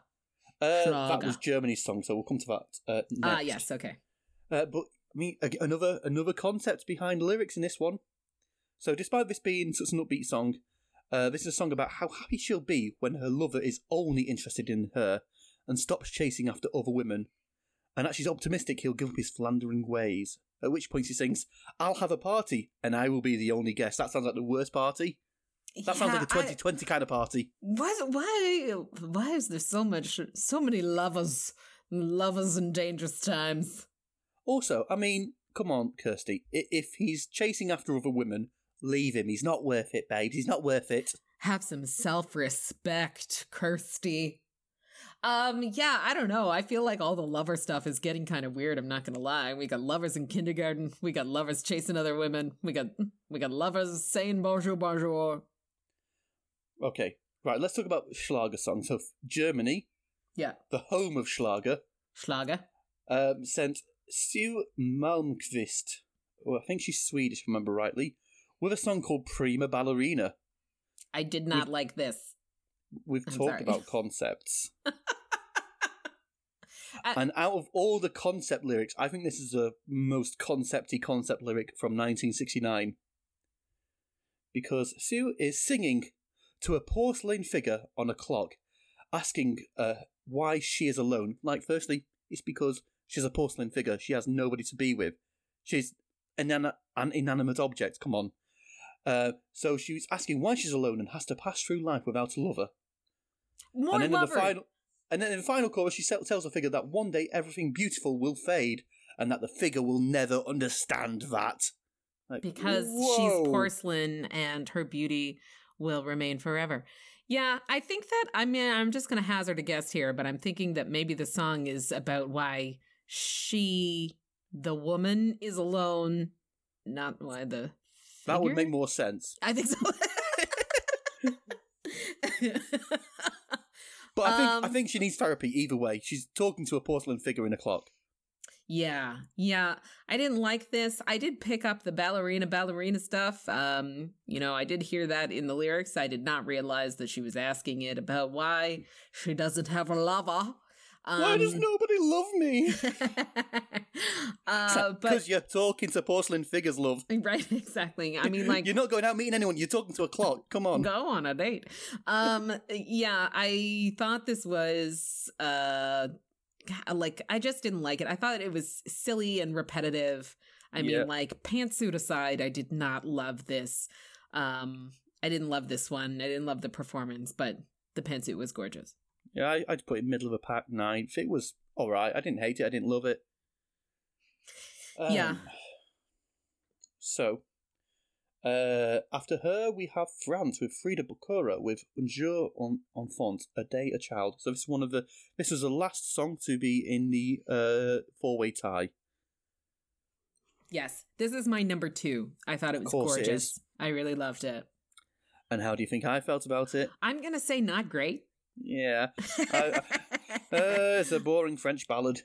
Uh, that was Germany's song, so we'll come to that. Uh, Ah, next. yes, okay. Uh, but I mean, another another concept behind lyrics in this one. So, despite this being such an upbeat song, uh, this is a song about how happy she'll be when her lover is only interested in her and stops chasing after other women, and that she's optimistic he'll give up his philandering ways. At which point she sings, "I'll have a party, and I will be the only guest." That sounds like the worst party. That sounds like a 2020 kind of party. Why, why, why is there so much, so many lovers, lovers in dangerous times? Also, I mean, come on, Kirsti. If he's chasing after other women, leave him. He's not worth it, babes. He's not worth it. Have some self-respect, Kirsti. Um, yeah, I don't know. I feel like all the lover stuff is getting kind of weird. I'm not gonna lie. We got lovers in kindergarten. We got lovers chasing other women. We got we got lovers saying bonjour, bonjour. Okay, right. Let's talk about Schlager songs. So, Germany, Yeah, the home of Schlager, Schlager. um, sent Siw Malmkvist, well, I think she's Swedish, if I remember rightly, with a song called Prima Ballerina. I did not like this. We've I'm talked sorry. about concepts. I- and out of all the concept lyrics, I think this is the most concepty concept lyric from 1969. Because Sue is singing to a porcelain figure on a clock, asking uh, why she is alone. Like, firstly, it's because she's a porcelain figure. She has nobody to be with. She's an, an inanimate object, come on. Uh, so she's asking why she's alone and has to pass through life without a lover. More and then lover. in the final, and then in the final chorus, she tells the figure that one day everything beautiful will fade, and that the figure will never understand that. Like, because whoa. she's porcelain and her beauty will remain forever. Yeah, I think that I mean I'm just going to hazard a guess here, but I'm thinking that maybe the song is about why she the woman is alone, not why the That would make more sense. I think so. But I think I Um, think she needs therapy either way. She's talking to a porcelain figure in a clock. Yeah, yeah. I didn't like this. I did pick up the ballerina ballerina stuff. Um, you know, I did hear that in the lyrics. I did not realize that she was asking it about why she doesn't have a lover. Um, why does nobody love me? uh, Because you're talking to porcelain figures, love. right, exactly. I mean, like you're not going out meeting anyone. You're talking to a clock. Come on. go on a date. Um, yeah, I thought this was uh, like I just didn't like it. I thought it was silly and repetitive. I mean, like pantsuit aside, I did not love this. Um, I didn't love this one. I didn't love the performance, but the pantsuit was gorgeous. Yeah, I, I'd put it in middle of a pack nine. It was all right. I didn't hate it. I didn't love it. Yeah. Um, So, uh, after her, we have France with Frida Boccara with Un jour un enfant, A Day a Child. So this is one of the. This was the last song to be in the uh, four-way tie. Yes, this is my number two. I thought it was course it gorgeous. I really loved it. And how do you think I felt about it? I'm gonna say not great. Yeah, uh, it's a boring French ballad.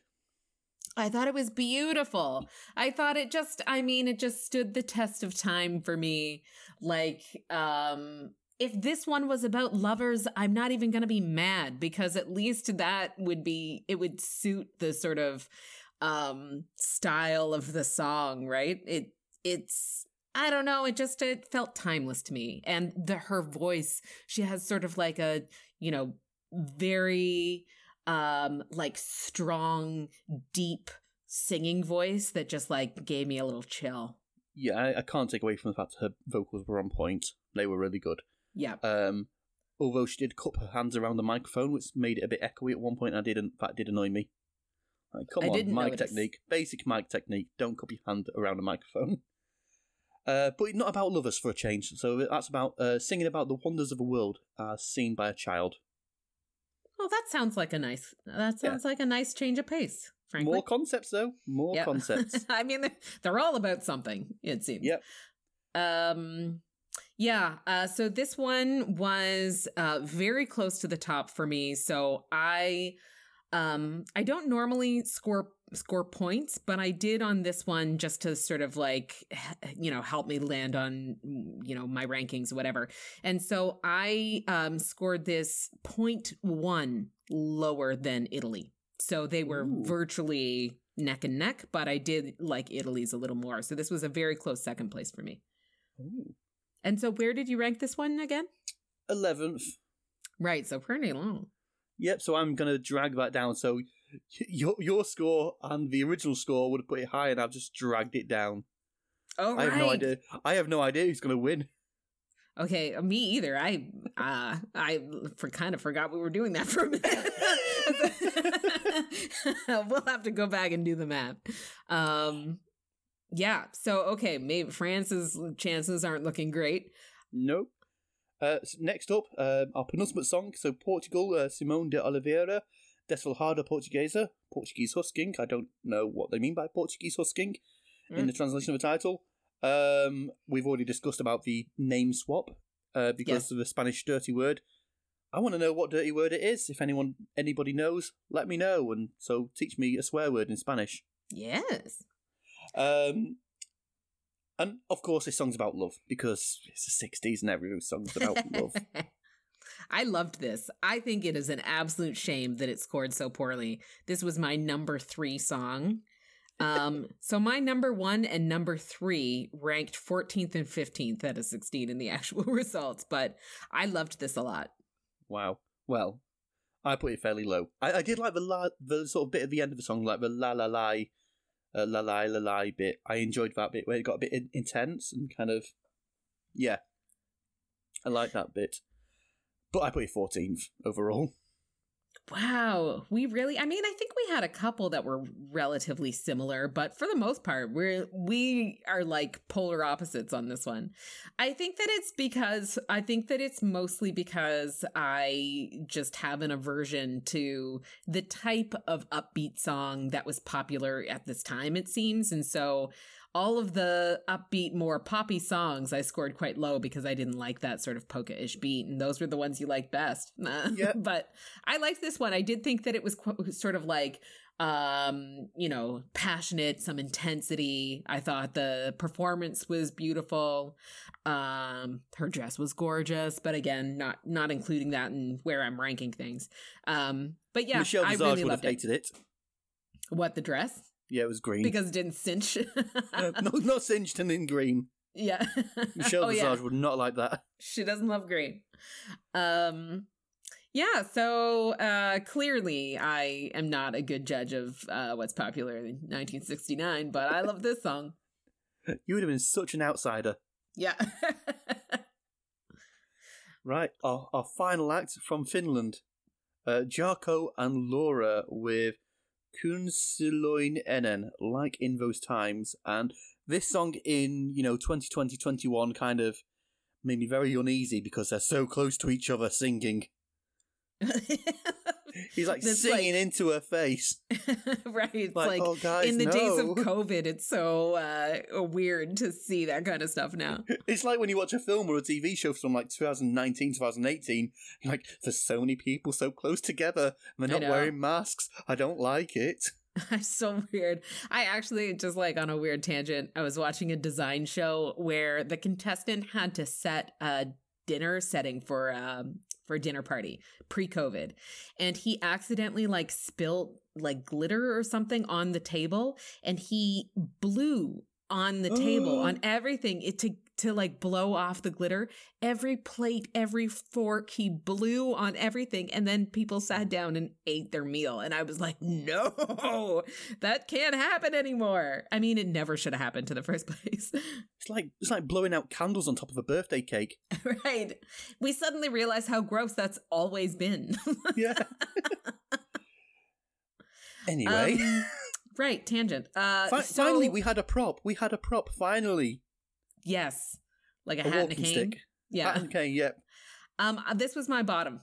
I thought it was beautiful. I thought it just I mean it just stood the test of time for me. Like um if this one was about lovers, I'm not even going to be mad because at least that would be it would suit the sort of um style of the song, right? It it's I don't know, it just it felt timeless to me. And the her voice, she has sort of like a, you know, very um like strong deep singing voice that just like gave me a little chill Yeah, I, I can't take away from the fact her vocals were on point. They were really good. yeah Um, although she did cup her hands around the microphone, which made it a bit echoey at one point. I didn't. That did annoy me. Like, come I on, didn't mic notice. technique, basic mic technique. Don't cup your hand around a microphone. Uh, but not about lovers for a change. So that's about uh, singing about the wonders of the world as seen by a child. oh that sounds like a nice that sounds like a nice change of pace frankly More concepts, though. More Yeah. concepts. i mean they're, they're all about something it seems Yep. um yeah uh so this one was uh very close to the top for me so i um i don't normally score score points but i did on this one just to sort of like you know help me land on you know my rankings whatever and so i um scored this 0.1 lower than italy so they were Ooh. virtually neck and neck but i did like italy's a little more so this was a very close second place for me Ooh. and so where did you rank this one again? Eleventh. Right, so pretty long. Yep. So I'm gonna drag that down. So your your score and the original score would have put it high, and I've just dragged it down. Oh, I have no idea. I have no idea who's going to win. Okay, me either. I uh I for kind of forgot we were doing that for a minute. we'll have to go back and do the math. Um yeah, so okay, maybe France's chances aren't looking great. Nope. Uh, so next up, uh, our penultimate song. So Portugal, uh, Simone de Oliveira, Desfolhada Portuguesa, Portuguese husking. I don't know what they mean by Portuguese husking in the translation of the title. Um, we've already discussed about the name swap uh, because Yes. of the Spanish dirty word. I want to know what dirty word it is. If anyone, anybody knows, let me know. And so teach me a swear word in Spanish. Yes. Um, and of course, this song's about love because it's the '60s and every song's about love. I loved this. I think it is an absolute shame that it scored so poorly. This was my number three song. Um, so my number one and number three ranked 14th and 15th out of 16 in the actual results, but I loved this a lot. Wow. Well, I put it fairly low. I, I did like the la, the sort of bit at the end of the song, like the la la la, uh, la la la la bit. I enjoyed that bit where it got a bit in, intense and kind of, yeah. I like that bit. But I put it 14th overall. Wow, we really I mean, I think we had a couple that were relatively similar, but for the most part, we're we are like polar opposites on this one. I think that it's because I think that it's mostly because I just have an aversion to the type of upbeat song that was popular at this time it seems, and so all of the upbeat, more poppy songs I scored quite low because I didn't like that sort of polka-ish beat, and those were the ones you liked best. Yeah. but I liked this one. I did think that it was qu- sort of like, um, you know, passionate, some intensity. I thought the performance was beautiful. Um, her dress was gorgeous, but again, not not including that in where I'm ranking things. Um, but yeah, Michelle I really would have loved it. hated it. What the dress? Yeah, it was green. Because it didn't cinch. Uh, no, not singed and in green. yeah. Michelle oh, Visage yeah. would not like that. She doesn't love green. Um yeah, so uh clearly I am not a good judge of uh what's popular in 1969, but I love this song. You would have been such an outsider. Yeah. Right, our, our final act from Finland. Uh, Jarkko and Laura with Kunsiloin Enen, like in those times. And this song in, you know, 2020 21 kind of made me very uneasy because they're so close to each other singing. He's like That's singing like- into her face. right. It's Like, like, oh, guys, in the days of. COVID, it's so uh weird to see that kind of stuff now. It's like when you watch a film or a TV show from like 2019, 2018. Like, there's so many people so close together and they're not wearing masks. I don't like it. It's so weird. I actually just like on a weird tangent. I was watching a design show where the contestant had to set a dinner setting for um for a dinner party pre-COVID, and he accidentally like spilt like glitter or something on the table, and he blew on the table on oh. everything it to to like blow off the glitter every plate every fork he blew on everything and then people sat down and ate their meal and i was like no that can't happen anymore i mean it never should have happened to the first place It's like it's like blowing out candles on top of a birthday cake. right we suddenly realize how gross that's always been Yeah. anyway, Um, right tangent uh Fi- so- finally we had a prop. We had a prop. Finally, yes like a, a hat and a cane stick. yeah Hat and cane. Yep. um this was my bottom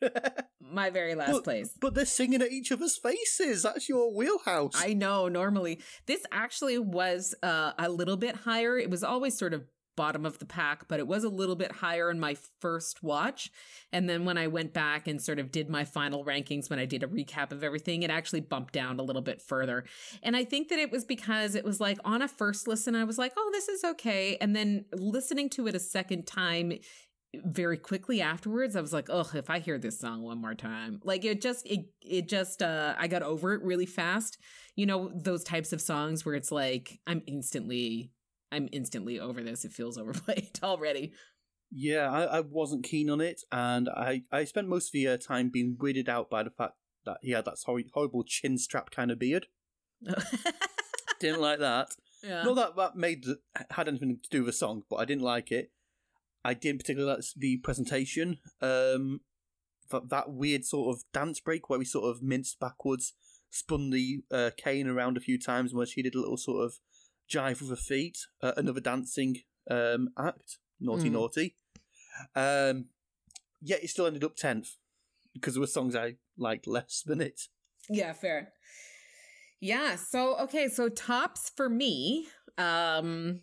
my very last but, place but they're singing at each other's faces. That's your wheelhouse. I know normally. This actually was uh, a little bit higher. It was always sort of bottom of the pack, but it was a little bit higher in my first watch. And then when I went back and sort of did my final rankings, when I did a recap of everything, it actually bumped down a little bit further. And I think that it was because it was like on a first listen, I was like, oh, this is okay. And then listening to it a second time, very quickly afterwards i was like ugh if i hear this song one more time like it just it it just uh i got over it really fast you know those types of songs where it's like i'm instantly i'm instantly over this it feels overplayed already Yeah, I, I wasn't keen on it, and I, I spent most of the uh, time being weirded out by the fact That he had that hor- horrible chin strap kind of beard. Didn't like that. yeah. Not that that made the, had anything to do with the song, but I didn't like it. I didn't particularly like the presentation. Um, that, that weird sort of dance break where we sort of minced backwards, spun the uh, cane around a few times, where she did a little sort of jive with her feet. Uh, another dancing um, act, naughty Mm. naughty. Um, yet it still ended up tenth because there were songs I liked less than it. Yeah, fair. Yeah, so okay, so tops for me. Um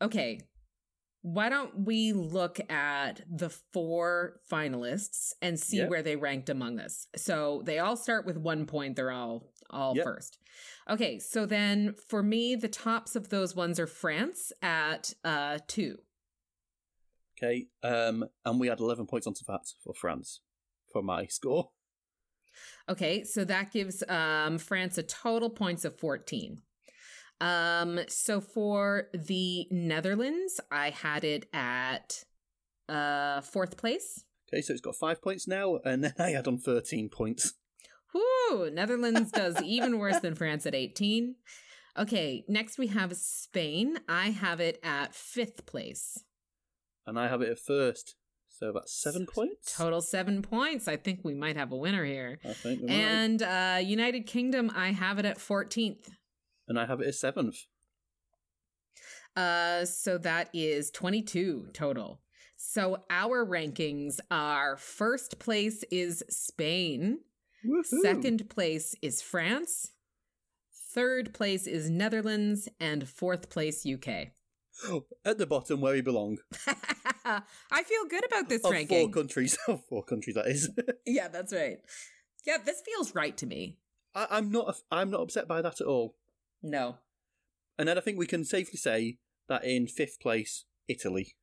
okay. Why don't we look at the four finalists and see where they ranked among us? So they all start with 1 point, they're all all Yep. first. Okay, so then for me the tops of those ones are France at uh 2. Okay, um, and we had eleven points onto that for France for my score. Okay, so that gives um, France a total points of 14. Um, so for the Netherlands, I had it at uh, fourth place. Okay, so it's got five points now, and then I had on 13 points. Whoo! Netherlands does even worse than France at 18. Okay, next we have Spain. I have it at fifth place. And I have it at first. So that's seven points? Total seven points. I think we might have a winner here. I think we might. And uh, United Kingdom, I have it at 14th. And I have it at seventh. Uh, so that is 22 total. So our rankings are first place is Spain, Woohoo. second place is France, third place is Netherlands, and fourth place UK. At the bottom where we belong. I feel good about this Of four countries. Of four countries, that is. yeah, that's right. Yeah, this feels right to me. I, I'm not. I'm not upset by that at all. No. And then I think we can safely say that in fifth place, Italy.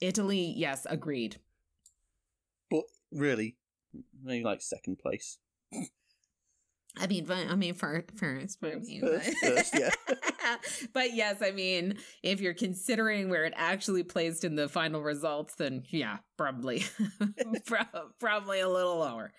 Italy, yes, agreed. But really, maybe like second place. I mean, but, I mean, for first, but, First, first, yeah. but yes, I mean, if you're considering where it actually placed in the final results, then yeah, probably, probably a little lower.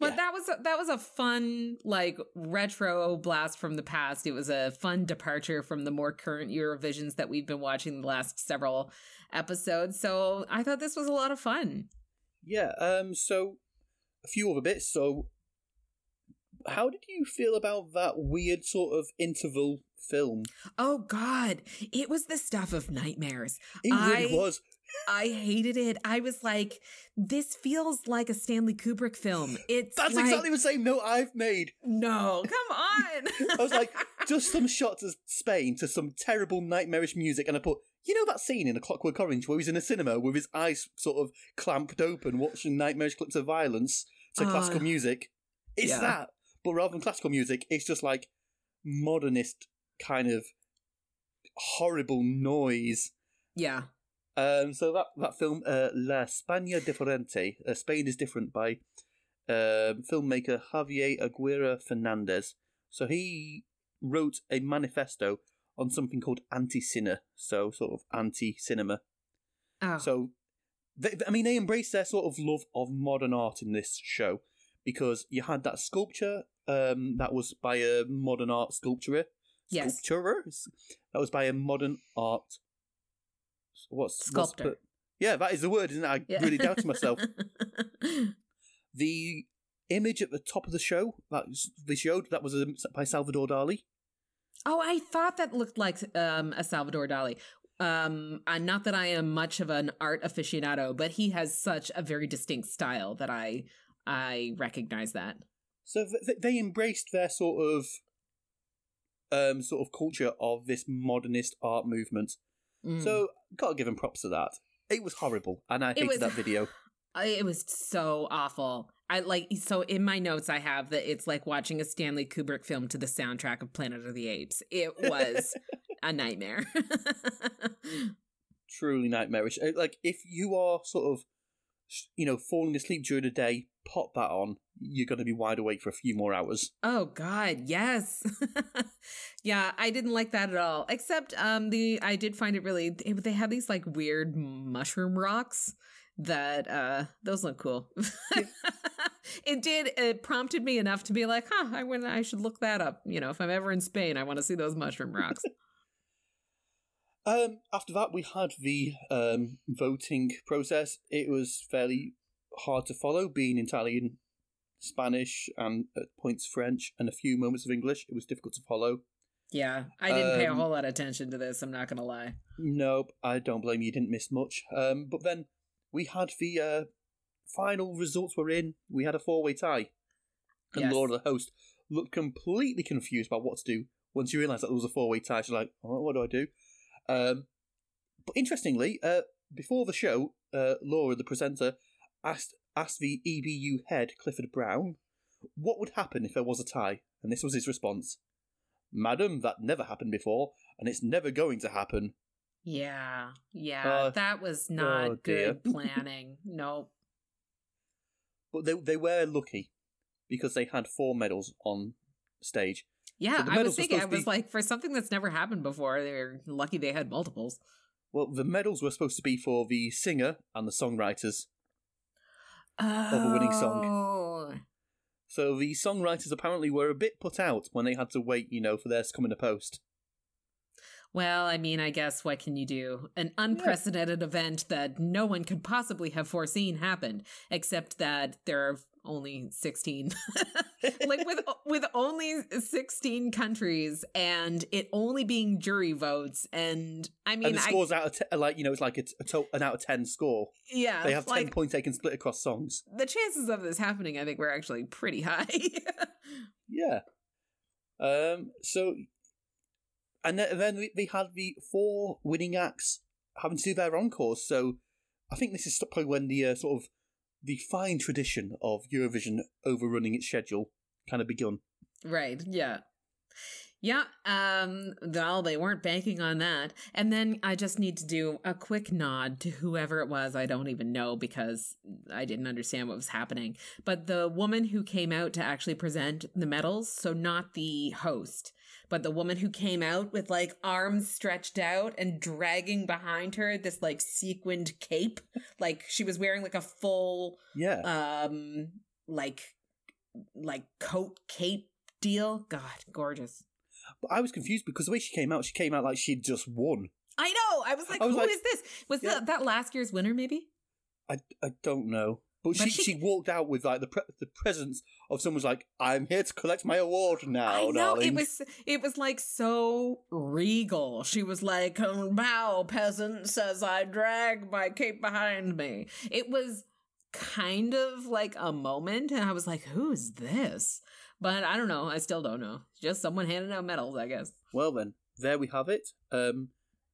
But Yeah. that was a, that was a fun like retro blast from the past. It was a fun departure from the more current Eurovisions that we've been watching the last several episodes. So I thought this was a lot of fun. Yeah, um, so a few other bits. So, how did you feel about that weird sort of interval film? Oh God, it was the stuff of nightmares. It really was. I hated it. I was like, this feels like a Stanley Kubrick film. It's That's like- exactly the same note I've made. no. Come on. I was like, just some shots of Spain to some terrible nightmarish music, and I put, you know that scene in A Clockwork Orange where he's in a cinema with his eyes sort of clamped open, watching nightmarish clips of violence to Uh, classical music. It's yeah. that, but rather than classical music, it's just like modernist kind of horrible noise. yeah. Um, so that that film, uh, La España Diferente, uh, Spain is different, by um, filmmaker Javier Aguirre Fernandez. So he wrote a manifesto on something called anti-cine, so sort of anti-cinema. Oh. So, they, I mean, they embrace their sort of love of modern art in this show because you had that sculpture um, that was by a modern art sculptor. Yes. Sculpturer? That was by a modern art. What's what's Sculptor. put- yeah, that is the word, isn't it? I Yeah. really doubted myself. The image at the top of the show that they showed that was um, by Salvador Dali. oh, I thought that looked like um, a Salvador Dali. Um, uh, not that I am much of an art aficionado, but he has such a very distinct style that I I recognize that. So th- they embraced their sort of um sort of culture of this modernist art movement. Mm. So gotta give them props to that. It was horrible, and I hated was- that video. It was so awful. I like so in my notes I have that it's like watching a Stanley Kubrick film to the soundtrack of Planet of the Apes. It was a nightmare. Truly nightmarish. Uh, Like if you are sort of, you know, falling asleep during the day, pop that on. You're going to be wide awake for a few more hours. oh god, yes. yeah, I didn't like that at all. Except um the I did find it really they, had these like weird mushroom rocks that uh those look cool. it did. It prompted me enough to be like, huh, I wouldn't. I should look that up. You know, if I'm ever in Spain, I want to see those mushroom rocks. Um, after that, we had the um, voting process. It was fairly hard to follow, being entirely in Spanish and at points French and a few moments of English. It was difficult to follow. Yeah, I didn't pay a Um, whole lot of attention to this. I'm not gonna lie. Nope, I don't blame you. You didn't miss much. Um, but then we had the uh, final results were in. We had a four way tie, and Yes. Laura, the host, looked completely confused about what to do once she realised that there was a four way tie. She's like, oh, "What do I do?" Um, but interestingly, uh, before the show, uh, Laura, the presenter, asked asked the EBU head Clifford Brown what would happen if there was a tie, and this was his response: "Madam, that never happened before, and it's never going to happen." Yeah, yeah, Uh, that was not oh, good planning. nope. But they they were lucky because they had four medals on stage. Yeah, I was thinking. I was be- like, for something that's never happened before, they're lucky they had multiples. Well, the medals were supposed to be for the singer and the songwriters. Oh, a winning song. Oh. So the songwriters apparently were a bit put out when they had to wait, you know, for theirs to come in the post. Well, I mean, I guess what can you do? An unprecedented event that no one could possibly have foreseen happened, except that there are only 16 like with with only 16 countries and it only being jury votes and I mean and the I scores out of like you know it's like a, t- a to- an out of ten score. yeah They have ten like points they can split across songs. the chances of this happening I think were actually pretty high. Yeah. Um. So, and then, then we, we had the four winning acts having to do their encores. So, I think this is probably when the uh, sort of the fine tradition of Eurovision overrunning its schedule kind of begun. Right. Yeah. Yeah. Um, well, they weren't banking on that. And then I just need to do a quick nod to whoever it was. I don't even know because I didn't understand what was happening. But the woman who came out to actually present the medals, so not the host, but the woman who came out with like arms stretched out and dragging behind her this like sequined cape, like she was wearing like a full Yeah. um like like coat cape deal god gorgeous but I was confused because the way she came out, she came out like she'd just won. i know i was like I was "Who like- is this was Yeah. that that last year's winner maybe I, I don't know. But, she, she- she walked out with like the pre- the presence of someone's like, I'm here to collect my award now, i know darling. it was it was like so regal she was like bow peasant says i drag my cape behind me it was kind of like a moment and i was like who is this but i don't know i still don't know just someone handing out medals i guess Well then, there we have it. Um,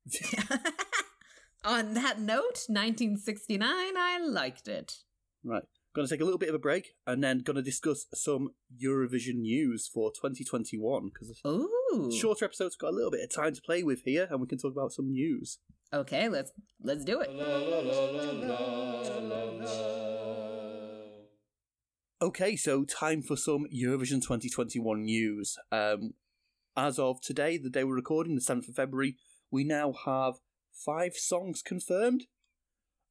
On that note, 1969, I liked it. Right, going to take a little bit of a break and then going to discuss some Eurovision news for 2021 because shorter episodes got a little bit of time to play with here, and we can talk about some news. Okay, let's let's do it. Okay, so time for some Eurovision 2021 news. Um, as of today, the day we're recording, the 7th of February, we now have five songs confirmed.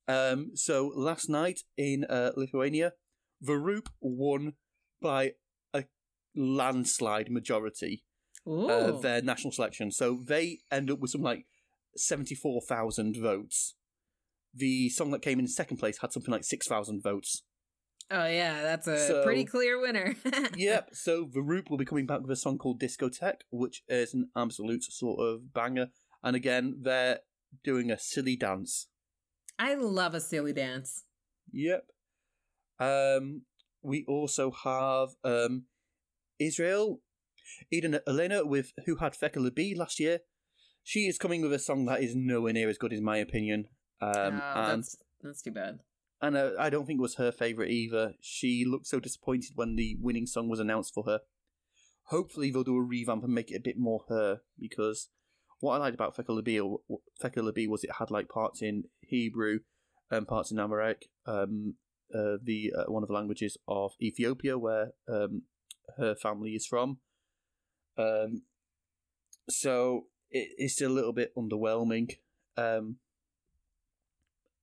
Um, so last night in uh, Lithuania, The Roop won by a landslide majority uh, their national selection. So they end up with something like 74,000 votes. The song that came in second place had something like 6,000 votes. oh yeah, that's a so- pretty clear winner. yep. So The Roop will be coming back with a song called Discotheque, which is an absolute sort of banger. And again, they're doing a silly dance. I love a silly dance. Yep. Um, we also have um, Israel, Eden Alene with who had Feker Libi last year. She is coming with a song that is nowhere near as good, in my opinion. Um, oh, and that's that's too bad. and uh, I don't think it was her favourite either. She looked so disappointed when the winning song was announced for her. Hopefully, they'll do a revamp and make it a bit more her because what I liked about Feker Libi, Feker Libi was it had like parts in Hebrew and parts in Amharic, um, uh, the uh, one of the languages of Ethiopia where um, her family is from. Um, so it, it's still a little bit underwhelming. Um,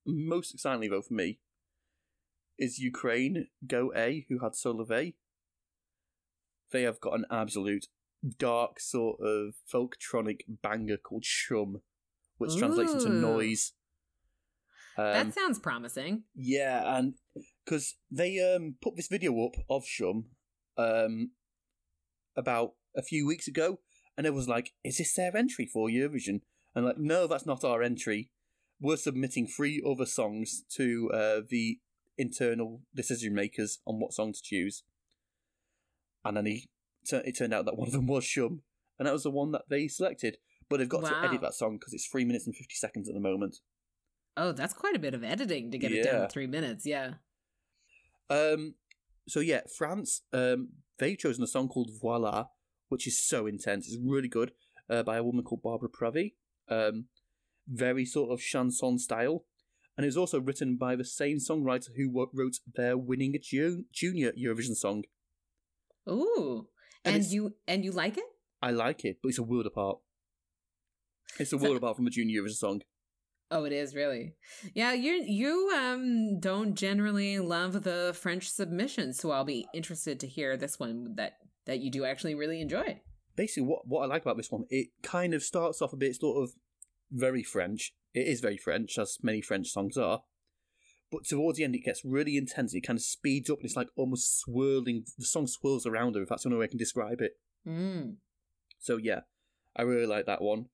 most excitingly, though, for me, is Ukraine, Go A, who had Solovey. They have got an absolute dark sort of folktronic banger called Shum, which translates into noise. Um, that sounds promising. yeah, and because they um put this video up of Shum um about a few weeks ago, and it was like, "Is this their entry for Eurovision?" And like, no, that's not our entry. We're submitting three other songs to uh, the internal decision makers on what song to choose. And then he, it turned out that one of them was Shum, and that was the one that they selected. But they've got to edit that song because it's three minutes and fifty seconds at the moment. Oh, that's quite a bit of editing to get it down Yeah. to three minutes. Yeah. Um, so yeah, France. Um, they've chosen a song called Voila, which is so intense. It's really good. Uh, by a woman called Barbara Pravi. Um, very sort of chanson style, and it was also written by the same songwriter who wrote their winning Ju- junior Eurovision song. Ooh. And And, you and you like it? I like it, but it's a world apart. It's a So- world apart from a junior Eurovision song. Oh, it is really. Yeah, you you um don't generally love the French submission, so I'll be interested to hear this one that that you do actually really enjoy. basically what what I like about this one, it kind of starts off a bit sort of very French. It is very French, as many French songs are. But towards the end, it gets really intense. It kind of speeds up, and it's like almost swirling. The song swirls around her. If that's the only way I can describe it. Mm. So yeah, I really like that one.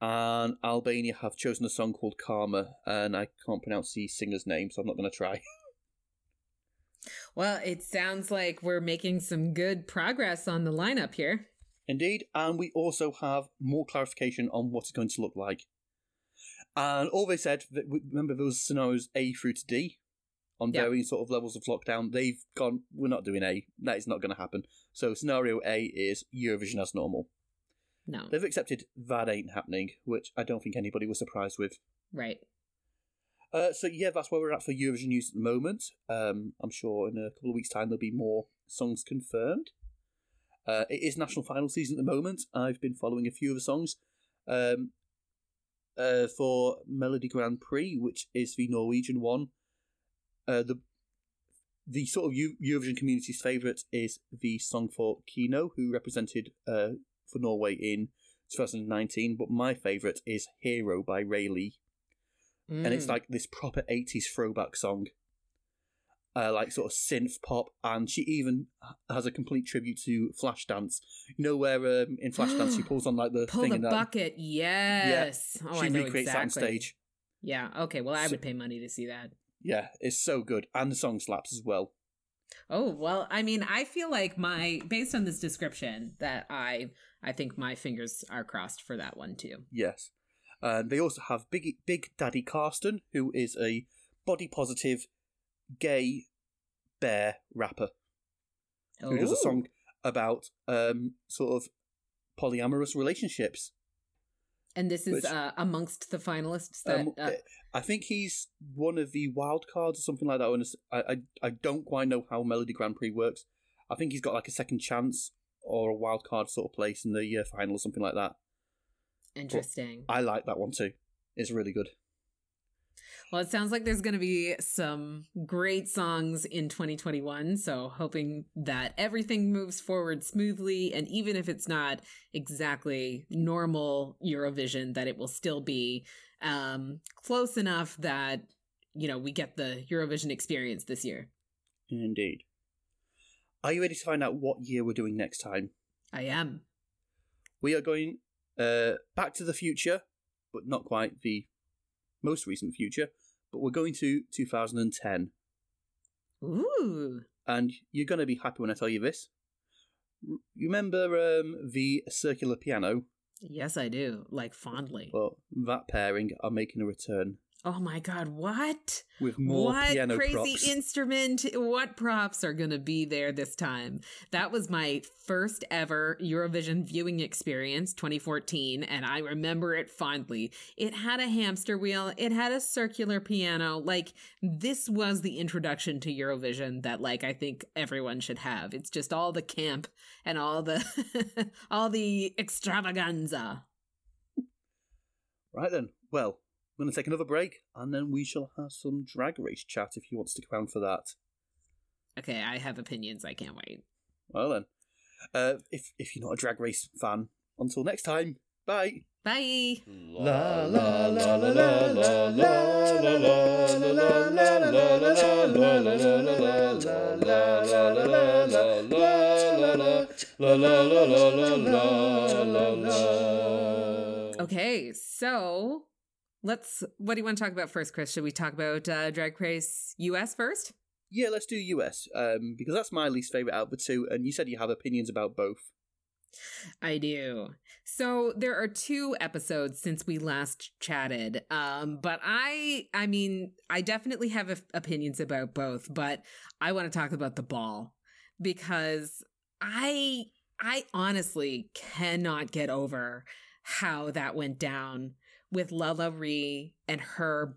And Albania have chosen a song called Karma, and I can't pronounce the singer's name, so I'm not going to try. Well, it sounds like we're making some good progress on the lineup here. Indeed, and we also have more clarification on what it's going to look like. And all they said, that- remember there was scenarios A through to D on Yeah. varying sort of levels of lockdown. They've gone, we're not doing A. That is not going to happen. So scenario A is Eurovision as normal. No. They've accepted that ain't happening, which I don't think anybody was surprised with. Right. Uh, so yeah, that's where we're at for Eurovision news at the moment. Um, I'm sure in a couple of weeks' time there'll be more songs confirmed. Uh, it is national final season at the moment. I've been following a few of the songs. Um, uh, for Melodi Grand Prix, which is the Norwegian one. Uh, the the sort of Eu- Eurovision community's favourite is the song for KEiiNO, who represented uh, for Norway in 2019. But my favourite is Hero by Raylee and it's Mm. like this proper 80s throwback song uh, like sort of synth pop and she even has a complete tribute to flashdance you know where um, in flashdance she pulls on like the pull thing the that bucket. Yes. Oh, she I know recreates exactly. that on stage Yeah. Okay. Well, I So- would pay money to see that. yeah it's so good and the song slaps as well Oh, well, I mean, I feel like my based on this description that I I think my fingers are crossed for that one too. yes and they also have big big daddy Karsten who is a body positive gay bear rapper who does a Oh. song about um, sort of polyamorous relationships And this is which- uh, amongst the finalists that Um, uh, I think he's one of the wild cards or something like that. Honest- I, I I don't quite know how Melodi Grand Prix works. I think he's got like a second chance or a wild card sort of place in the uh, final or something like that. interesting. I like that one too. It's really good. Well, it sounds like there's going to be some great songs in 2021. So, hoping that everything moves forward smoothly. And even if it's not exactly normal Eurovision, that it will still be um, close enough that, you know, we get the Eurovision experience this year. Indeed. Are you ready to find out what year we're doing next time? I am. We are going uh, back to the future, but not quite the most recent future. But we're going to 2010. Ooh. and you're going to be happy when I tell you this. You remember um, the circular piano? Yes, I do. Like fondly. Well, that pairing are making a return Oh my God. What? with more what piano crazy props. instrument what props are going to be there this time that was my first ever eurovision viewing experience 2014 and i remember it fondly it had a hamster wheel it had a circular piano like this was the introduction to eurovision that like i think everyone should have it's just all the camp and all the all the extravaganza Right then. Well, we're going to take another break, and then we shall have some drag race chat if you want to stick around for that. Okay, I have opinions. I can't wait. Well then, uh, if if you're not a drag race fan, until next time, bye. Bye. La la la la la la la la la la la la Okay, so let's. What do you want to talk about first, Chris? Should we talk about uh, Drag Race US first? Yeah, let's do US um, because that's my least favorite out of the two, and you said you have opinions about both. I do. So there are two episodes since we last chatted. Um, but I, I mean, I definitely have opinions about both, but I want to talk about the ball because I, I honestly cannot get over how that went down with LaLa Ri and her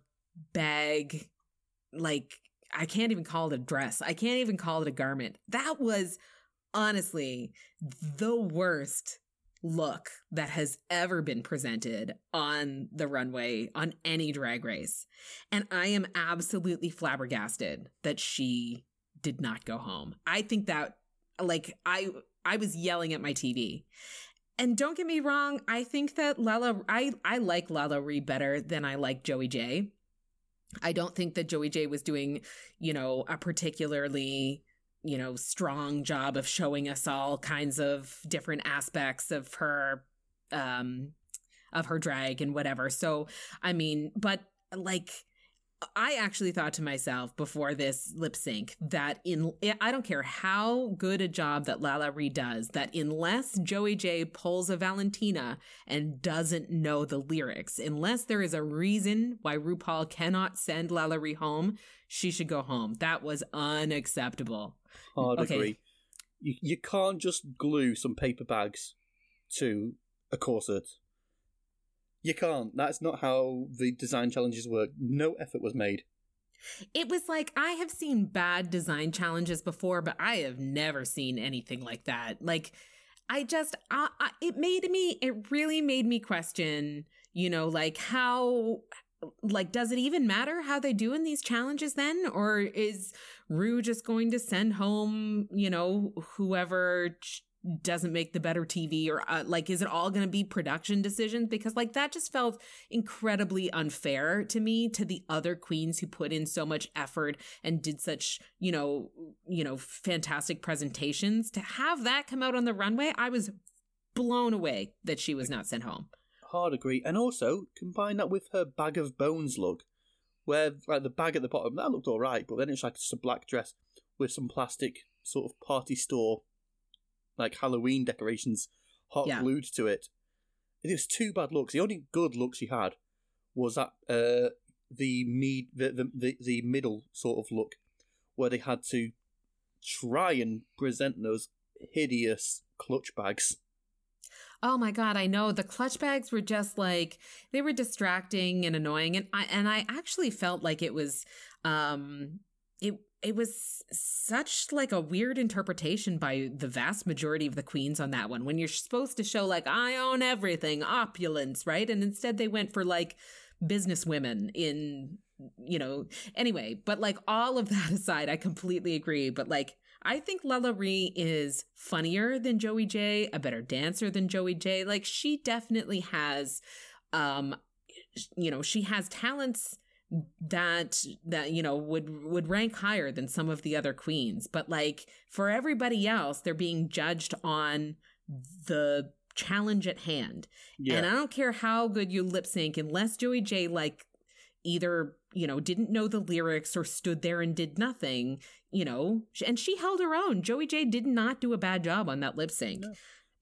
bag. Like, I can't even call it a dress. I can't even call it a garment. That was honestly the worst look that has ever been presented on the runway on any drag race. And I am absolutely flabbergasted that she did not go home. I think that like I I was yelling at my TV. And don't get me wrong, I think that Lala I I like LaLa Ri better than I like Joey Jay. I don't think that Joey Jay was doing, you know, a particularly you know, strong job of showing us all kinds of different aspects of her um of her drag and whatever. So, I mean, but like I actually thought to myself before this lip sync that in eh, I don't care how good a job that LaLa Ri does that unless Joey Jay pulls a Valentina and doesn't know the lyrics, unless there is a reason why RuPaul cannot send LaLa Ri home, she should go home. That was unacceptable. Hard okay. agree. You you can't just glue some paper bags to a corset. You can't. That's not how the design challenges work. No effort was made. It was like I have seen bad design challenges before, but I have never seen anything like that. Like I just I, I, it made me it really made me question, you know, like how like does it even matter how they do in these challenges then or is Rue just going to send home, you know, whoever doesn't make the better TV or uh, like is it all going to be production decisions because like that just felt incredibly unfair to me to the other queens who put in so much effort and did such, you know, you know, fantastic presentations to have that come out on the runway. I was blown away that she was not sent home hard agree. And also combine that with her bag of bones look, where like the bag at the bottom that looked all right, but then it's like just a black dress with some plastic sort of party store, like Halloween decorations, hot yeah. glued to it. It was two bad looks. The only good look she had was that uh, the me the, the the the middle sort of look, where they had to try and present those hideous clutch bags Oh my god, I know the clutch bags were just like they were distracting and annoying and I and I actually felt like it was um it it was such like a weird interpretation by the vast majority of the queens on that one when you're supposed to show like I own everything, opulence, right? And instead they went for like business women in you know anyway but like all of that aside i completely agree but like I think LaLa Ri is funnier than Joey Jay a better dancer than Joey Jay Like she definitely has um you know, she has talents that that you know would would rank higher than some of the other queens but like for everybody else they're being judged on the challenge at hand yeah. and i don't care how good you lip sync unless joey jay like either you know didn't know the lyrics or stood there and did nothing you know and she held her own joey jay did not do a bad job on that lip sync no.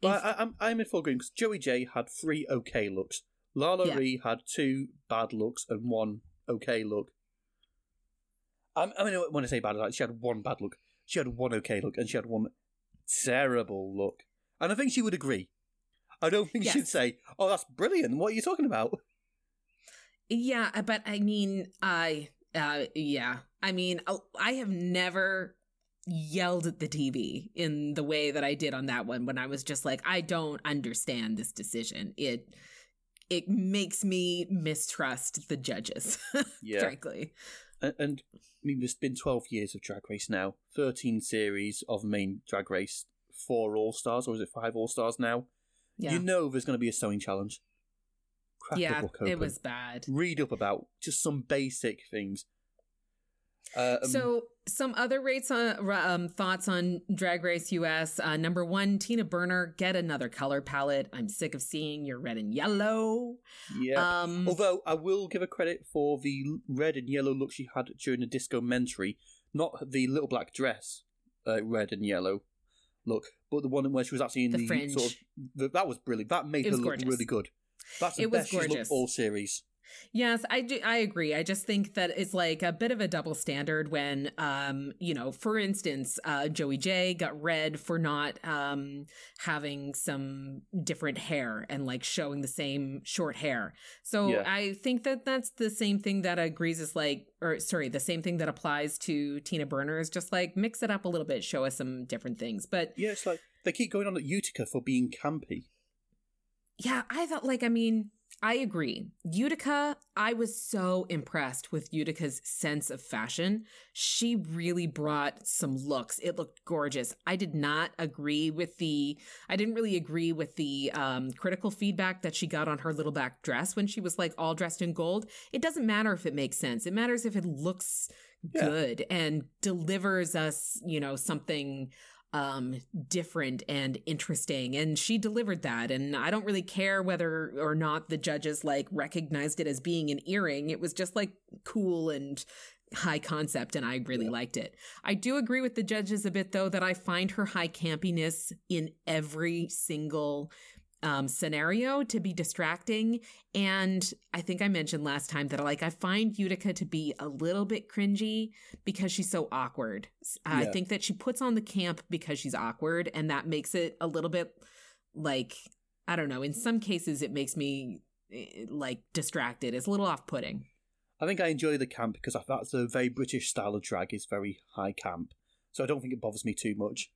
if, I, am I'm in full agreement because joey Jay had three okay looks lala yeah. Ri had two bad looks and one okay look I, I mean when i say bad like she had one bad look she had one okay look and she had one terrible look and i think she would agree i don't think yes. she'd say oh that's brilliant what are you talking about yeah, uh, but I mean, I uh yeah. I mean, oh, I have never yelled at the TV in the way that I did on that one when I was just like, I don't understand this decision. It it makes me mistrust the judges, Yeah. frankly. And, and I mean, there's been 12 years of Drag Race now, 13 series of main Drag Race, four All Stars, or is it five All Stars now? Yeah. You know there's going to be a sewing challenge. Crack yeah, it was bad. Read up about just some basic things. Uh, um, so some other rates on um, thoughts on Drag Race US. Uh, number one, Tina Burner, get another color palette. I'm sick of seeing your red and yellow. yeah. Um, Although I will give her credit for the red and yellow look she had during the disco mentary, not the little black dress, uh, red and yellow look, but the one where she was actually in The the, fringe. sort of the, that was brilliant. That made It her look gorgeous. really good. That's the It was best she's looked all series. Yes, I do, I agree. I just think that it's like a bit of a double standard when, um, you know, for instance, uh, Joey Jay got red for not um, having some different hair and like showing the same short hair. So Yeah. I think that that's the same thing that agrees is like, or sorry, the same thing that applies to Tina Burner is just like mix it up a little bit, show us some different things. But Yeah, it's like they keep going on at Utica for being campy. Yeah, I thought like I mean, I agree. Utica, I was so impressed with Utica's sense of fashion. She really brought some looks. It looked gorgeous. I did not agree with the I didn't really agree with the um critical feedback that she got on her little black dress when she was like all dressed in gold. It doesn't matter if it makes sense. It matters if it looks Yeah. good and delivers us, you know, something um different and interesting. And she delivered that. And i don't really care whether or not the judges like recognized it as being an earring. It was just like cool and high concept and i really Yeah. liked it. I do agree with the judges a bit though that i find her high campiness in every single um, scenario to be distracting and i think i mentioned last time that like i find utica to be a little bit cringy because she's so awkward. I think that she puts on the camp because she's awkward, and that makes it a little bit like I don't know. In some cases, it makes me eh, like distracted. It's a little off putting. I think I enjoy the camp because I- that's a very British style of drag. is very high camp, so I don't think it bothers me too much.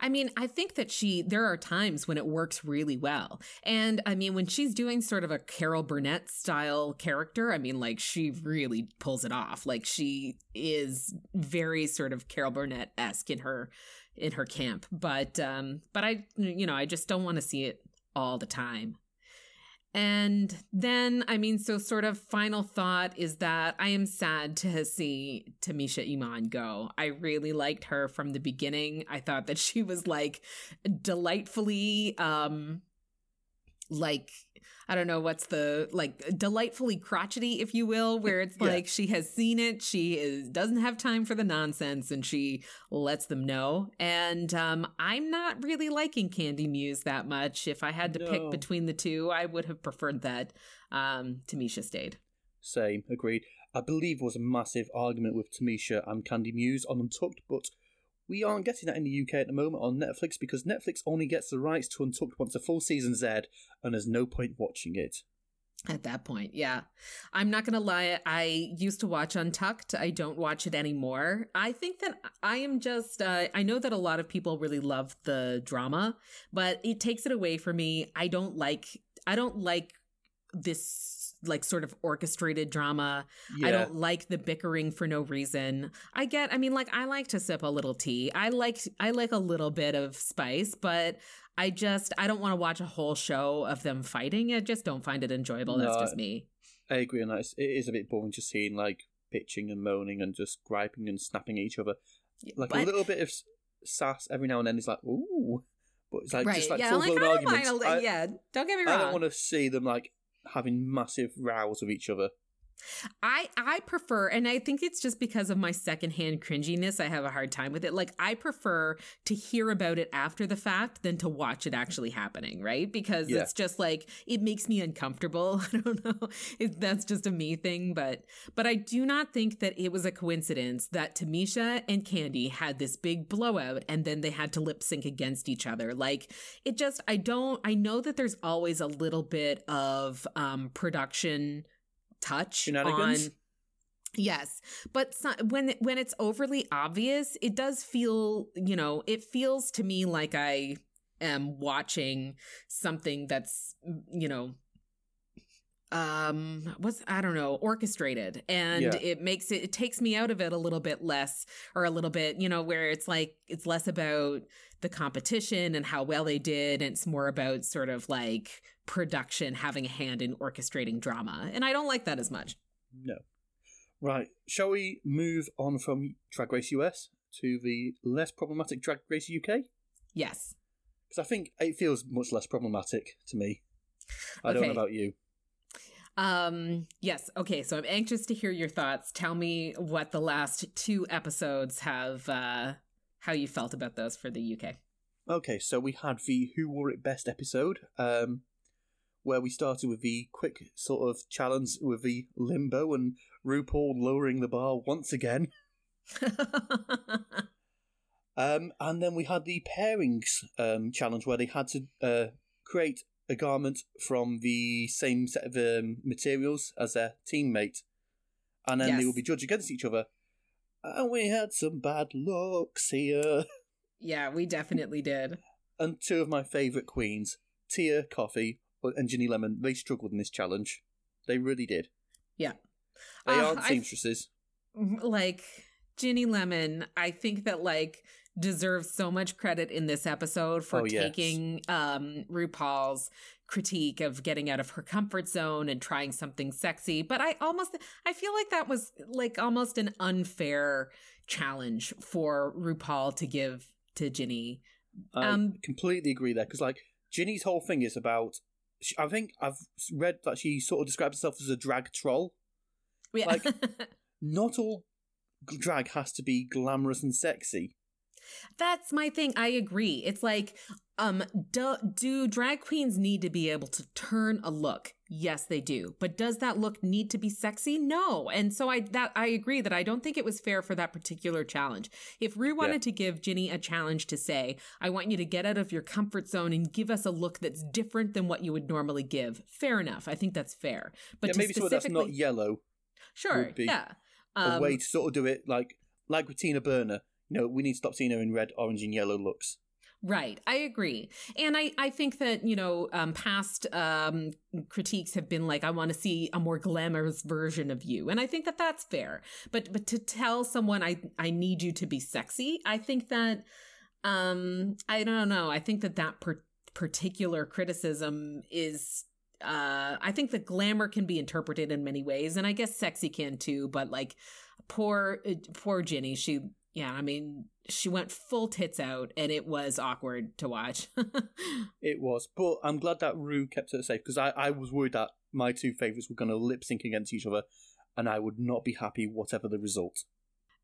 I mean, I think that she, there are times when it works really well. And I mean, when she's doing sort of a Carol Burnett style character, I mean, like she really pulls it off. Like she is very sort of Carol Burnett esque in her, in her camp. But, um, but I, you know, I just don't want to see it all the time. And then, I mean, so sort of final thought is that I am sad to see Tamisha Iman go. I really liked her from the beginning. I thought that she was like delightfully, um, like, I don't know what's the like delightfully crotchety, if you will, where it's Yeah. like she has seen it, she is doesn't have time for the nonsense, and she lets them know. And um, I'm not really liking Candy Muse that much. If I had to pick between the two, I would have preferred that um, Tamisha stayed. Same, agreed. I believe was a massive argument with Tamisha and Candy Muse on Untucked, but we aren't getting that in the UK at the moment on Netflix because Netflix only gets the rights to Untucked once the full season's aired, and there's no point watching it. At that point, yeah. I'm not going to lie. I used to watch Untucked. I don't watch it anymore. I think that I am just, uh, I know that a lot of people really love the drama, but it takes it away from me. I don't like, I don't like this like sort of orchestrated drama. Yeah, I don't like the bickering for no reason. I get, I mean, like I like to sip a little tea. I like, I like a little bit of spice, but I just, I don't want to watch a whole show of them fighting. I just don't find it enjoyable. That's just me. I agree on that. It is a bit boring just seeing like pitching and moaning and just griping and snapping at each other. Like a little bit of sass every now and then is like, ooh, but it's like right. just like yeah, full like, blown arguments. li- I, yeah, don't get me wrong. I don't want to see them like having massive rows with each other. I I prefer, and I think it's just because of my secondhand cringiness. I have a hard time with it. Like I prefer to hear about it after the fact than to watch it actually happening, right? Because Yeah. it's just like it makes me uncomfortable. I don't know if that's just a me thing, but but I do not think that it was a coincidence that Tamisha and Candy had this big blowout, and then they had to lip sync against each other. Like it just, I don't. I know that there's always a little bit of um production touch on Yes, but so, when when it's overly obvious, it does feel, you know, it feels to me like I am watching something that's, you know, um what's i don't know orchestrated. And Yeah. it makes it it takes me out of it a little bit less or a little bit you know where it's like it's less about the competition and how well they did. And it's more about sort of like production having a hand in orchestrating drama and i don't like that as much No. Right. Shall we move on from Drag Race US to the less problematic Drag Race UK? yes Because I think it feels much less problematic to me. I don't know about you. um yes okay so i'm anxious to hear your thoughts tell me what the last two episodes have uh how you felt about those for the uk Okay, so we had the Who Wore It Best episode, um, where we started with the quick sort of challenge with the limbo and RuPaul lowering the bar once again. Um, and then we had the pairings um, challenge where they had to uh, create a garment from the same set of um, materials as their teammate. And then they Yes. would be judged against each other. And we had some bad looks here. Yeah, we definitely did. And two of my favourite queens, Tia Kofi and Ginny Lemon, they struggled in this challenge. They really did. Yeah. They Uh, aren't I- seamstresses. Like Ginny Lemon, I think that like deserves so much credit in this episode for Oh, yes. taking um RuPaul's critique of getting out of her comfort zone and trying something sexy. But I almost I feel like that was like almost an unfair challenge for RuPaul to give to Ginny. I Um, completely agree there because, like, Ginny's whole thing is about. She- I think I've read that she sort of describes herself as a drag troll. Yeah. Like- Not all drag has to be glamorous and sexy. That's my thing. I agree. It's like, um, do, do drag queens need to be able to turn a look? Yes, they do. But does that look need to be sexy? No. And so I that I agree that I don't think it was fair for that particular challenge. If Rue wanted to give Ginny a challenge to say, I want you to get out of your comfort zone and give us a look that's different than what you would normally give, fair enough. I think that's fair. But yeah, maybe so that's not yellow. sure, would be yeah. A Um, way to sort of do it like like with Tina Burner. You know, we need to stop seeing her in red, orange, and yellow looks. Right, I agree, and I I think that you know um, past um, critiques have been like I want to see a more glamorous version of you, and I think that that's fair. But but to tell someone I I need you to be sexy, I think that um I don't know. I think that that per- particular criticism is. Uh, I think that glamour can be interpreted in many ways, and I guess sexy can too. But like, poor, uh, poor Ginny, she yeah, I mean, she went full tits out, and it was awkward to watch. It was, but I'm glad that Rue kept it safe because I, I was worried that my two favourites were going to lip sync against each other, and I would not be happy whatever the result.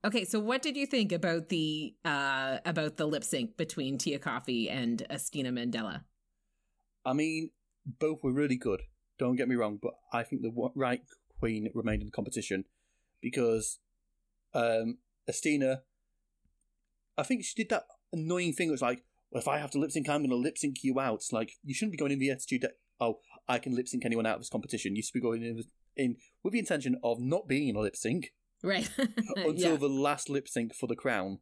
okay, so what did you think about the uh about the lip sync between Tia Kofi and Asttina Mandella? I mean, both were really good. Don't get me wrong, but I think the right queen remained in the competition because um, Asttina, I think she did that annoying thing. It was like, well, if I have to lip sync, I'm going to lip sync you out. It's like you shouldn't be going in the attitude that oh, I can lip sync anyone out of this competition. You should be going in with, in with the intention of not being in a lip sync Right. until yeah. the last lip sync for the crown.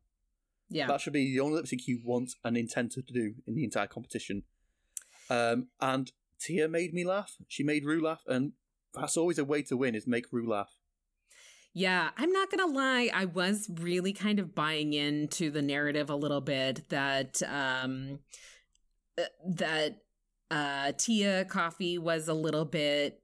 yeah. That should be the only lip sync you want and intend to do in the entire competition. Um, and Tia made me laugh. She made Rue laugh, and that's always a way to win is make Rue laugh. Yeah, I'm not gonna lie. I was really kind of buying into the narrative a little bit that um uh, that uh Tia Kofi was a little bit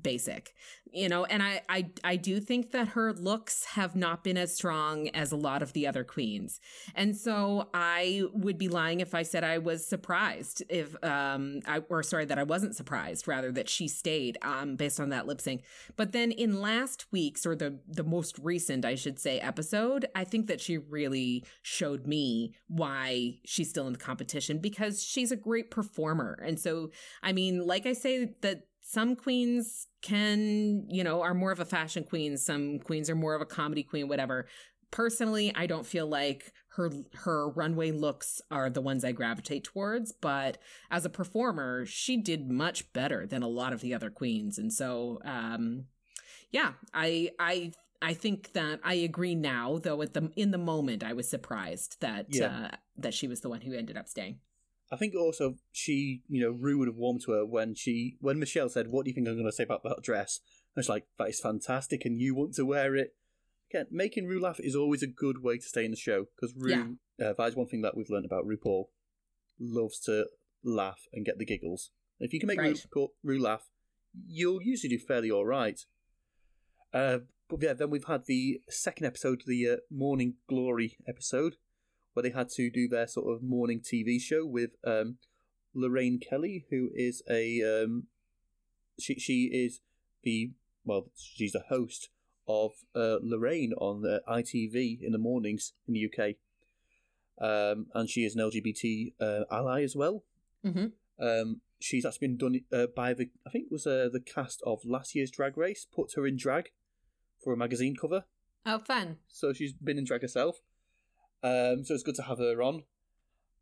basic you know and I, I i do think that her looks have not been as strong as a lot of the other queens. And so i would be lying if i said i was surprised if um i or sorry that i wasn't surprised rather that she stayed um based on that lip sync. But then in last week's or the the most recent i should say episode i think that she really showed me why she's still in the competition because she's a great performer. And so i mean like i say that some queens can, you know, are more of a fashion queen. Some queens are more of a comedy queen, whatever. Personally, I don't feel like her her runway looks are the ones I gravitate towards, but as a performer, she did much better than a lot of the other queens. And so um yeah, I I I think that I agree now, though at the in the moment I was surprised that Yeah. uh, that she was the one who ended up staying. I think also she, you know, Rue would have warmed to her when she when Michelle said, "What do you think I'm going to say about that dress?" And she's like, "That is fantastic, and you want to wear it." Again, making Rue laugh is always a good way to stay in the show because Rue. Uh, that is one thing that we've learned about RuPaul. Loves to laugh and get the giggles. If you can make Right. Rue, Rue laugh, you'll usually do fairly all right. Uh, but yeah, then we've had the second episode, the uh, Morning Glory episode, where they had to do their sort of morning TV show with um, Lorraine Kelly, who is a um, she she is the well she's a host of uh, Lorraine on uh, ITV in the mornings in the UK, um, and she is an LGBT uh, ally as well. hmm Um, she's actually been done uh, by the I think it was uh, the cast of last year's Drag Race put her in drag for a magazine cover, Oh, fun. so she's been in drag herself. Um, so it's good to have her on,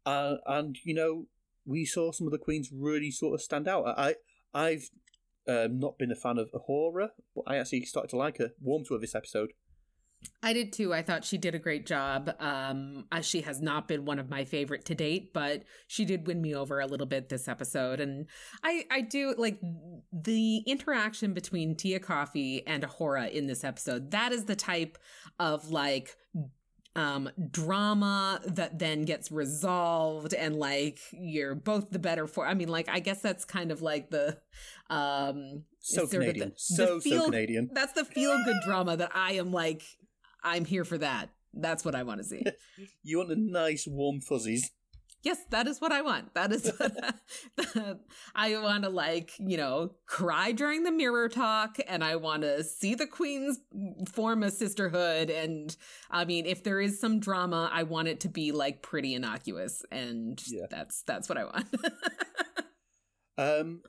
uh, and you know we saw some of the queens really sort of stand out. I I've um, not been a fan of A'Whora, but I actually started to like her, warm to her this episode. I did too. I thought she did a great job. Um, she has not been one of my favorite to date, but she did win me over a little bit this episode. And I, I do like the interaction between Tia Kofi and A'Whora in this episode. That is the type of like um drama that then gets resolved and like you're both the better for i mean like i guess that's kind of like the um So Canadian, the- the so so Canadian. that's the feel good drama that I am like, I'm here for that. That's what I want to see. You want the nice warm fuzzies. Yes, that is what I want. That is what I want to like, you know, cry during the mirror talk and I want to see the queens form a sisterhood. And I mean, if there is some drama, I want it to be like pretty innocuous. And Yeah. that's, that's what I want. Um,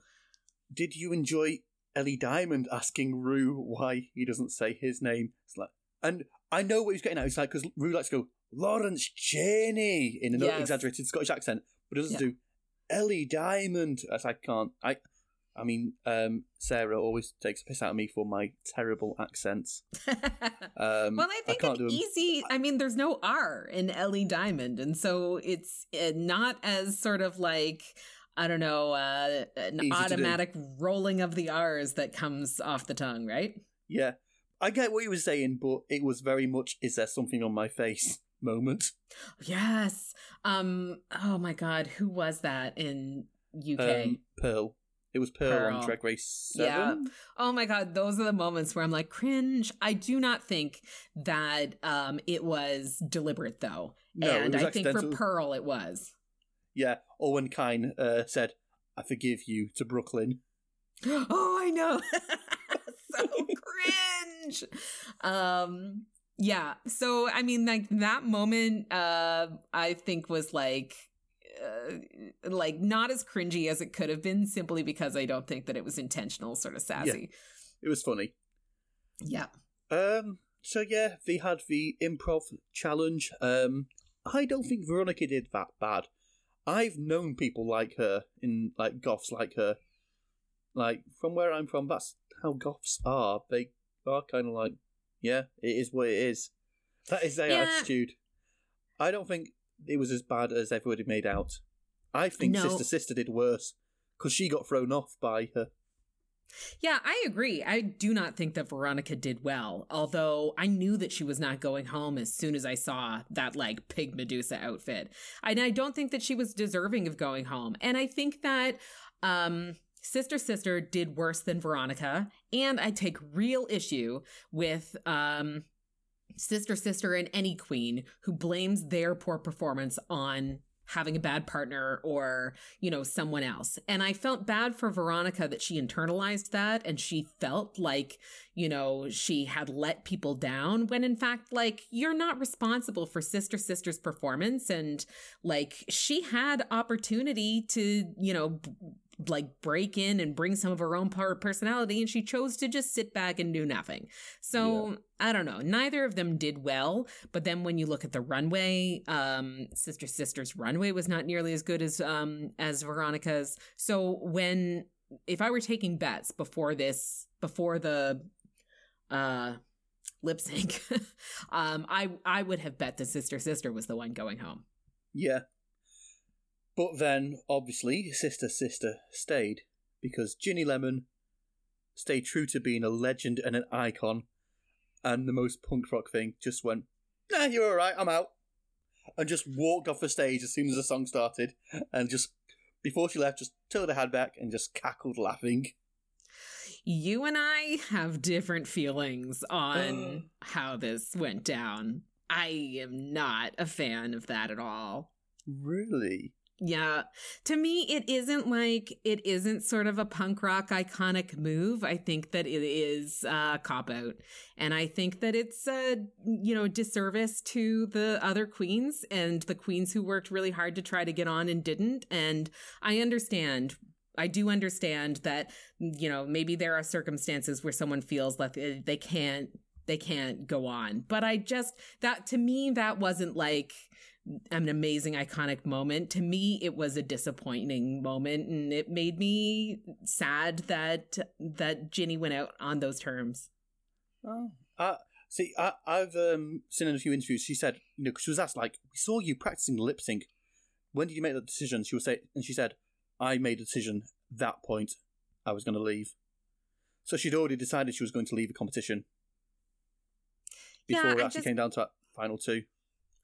did you enjoy Ellie Diamond asking Rue why he doesn't say his name? It's like, and I know what he's getting at. It's like because Rue likes to go Lawrence Chaney in an Yes. exaggerated Scottish accent, but doesn't Yeah. do Ellie Diamond. As I can't. I. I mean, um, Sarah always takes a piss out of me for my terrible accents. Um, Well, I think can't it's easy. I mean, there's no R in Ellie Diamond, and so it's uh, not as sort of like I don't know uh, an automatic rolling of the R's that comes off the tongue, right? Yeah, I get what you were saying, but it was very much "Is there something on my face?" Moment. Yes. Um. Oh my God, who was that in UK? Um, Pearl. It was Pearl, Pearl. on Drag Race Yeah. Oh my god, those are the moments where I'm like cringe. I do not think that um it was deliberate though. No, and I think for. Pearl it was. Yeah, Owen Kine uh, said, "I forgive you" to Brooklyn. oh, I know. so cringe. Um yeah. So I mean like that moment uh I think was like uh, like not as cringy as it could have been simply because I don't think that it was intentional sort of sassy. It was funny. Yeah. Um. So yeah, they had the improv challenge. Um. I don't think Veronica did that bad. I've known people like her in like goths like her. Like from where I'm from, that's how goths are. They are kind of like, yeah, it is what it is. That is their Yeah. attitude. I don't think it was as bad as everybody made out. I think No. Sister Sister did worse because she got thrown off by her. Yeah, I agree. I do not think that Veronica did well, although I knew that she was not going home as soon as I saw that like pig Medusa outfit. And I don't think that she was deserving of going home. And I think that um Sister Sister did worse than Veronica, and I take real issue with um Sister Sister and any queen who blames their poor performance on having a bad partner or you know, someone else. And I felt bad for Veronica that she internalized that and she felt like, you know, she had let people down when in fact, like, you're not responsible for Sister Sister's performance. And like, she had opportunity to, you know, like break in and bring some of her own personality and she chose to just sit back and do nothing. So I don't know. Neither of them did well, but then when you look at the runway, um, Sister Sister's runway was not nearly as good as um as Veronica's. So when if I were taking bets before this before the uh lip sync, um, I I would have bet that Sister Sister was the one going home. Yeah. But then, obviously, Sister Sister stayed because Ginny Lemon stayed true to being a legend and an icon, and the most punk rock thing just went, nah, you're alright, I'm out. And just walked off the stage as soon as the song started, and just, before she left, just tilted her head back and just cackled laughing. You and I have different feelings on uh. how this went down. I am not a fan of that at all. Really? Yeah. To me, it isn't like, it isn't sort of a punk rock iconic move. I think that it is a cop out. And I think that it's a, you know, disservice to the other queens and the queens who worked really hard to try to get on and didn't. And I understand I do understand that you know maybe there are circumstances where someone feels like uh, they can't they can't go on but I just that to me that wasn't like an amazing iconic moment. To me it was a disappointing moment and it made me sad that that Ginny went out on those terms. Oh. Uh, see I, I've um, seen in a few interviews she said you know cause she was asked like we saw you practicing lip sync. When did you make that decision? She was say and she said I made a decision that point. I was going to leave. So she'd already decided she was going to leave the competition before Yeah, it actually just- came down to that final two.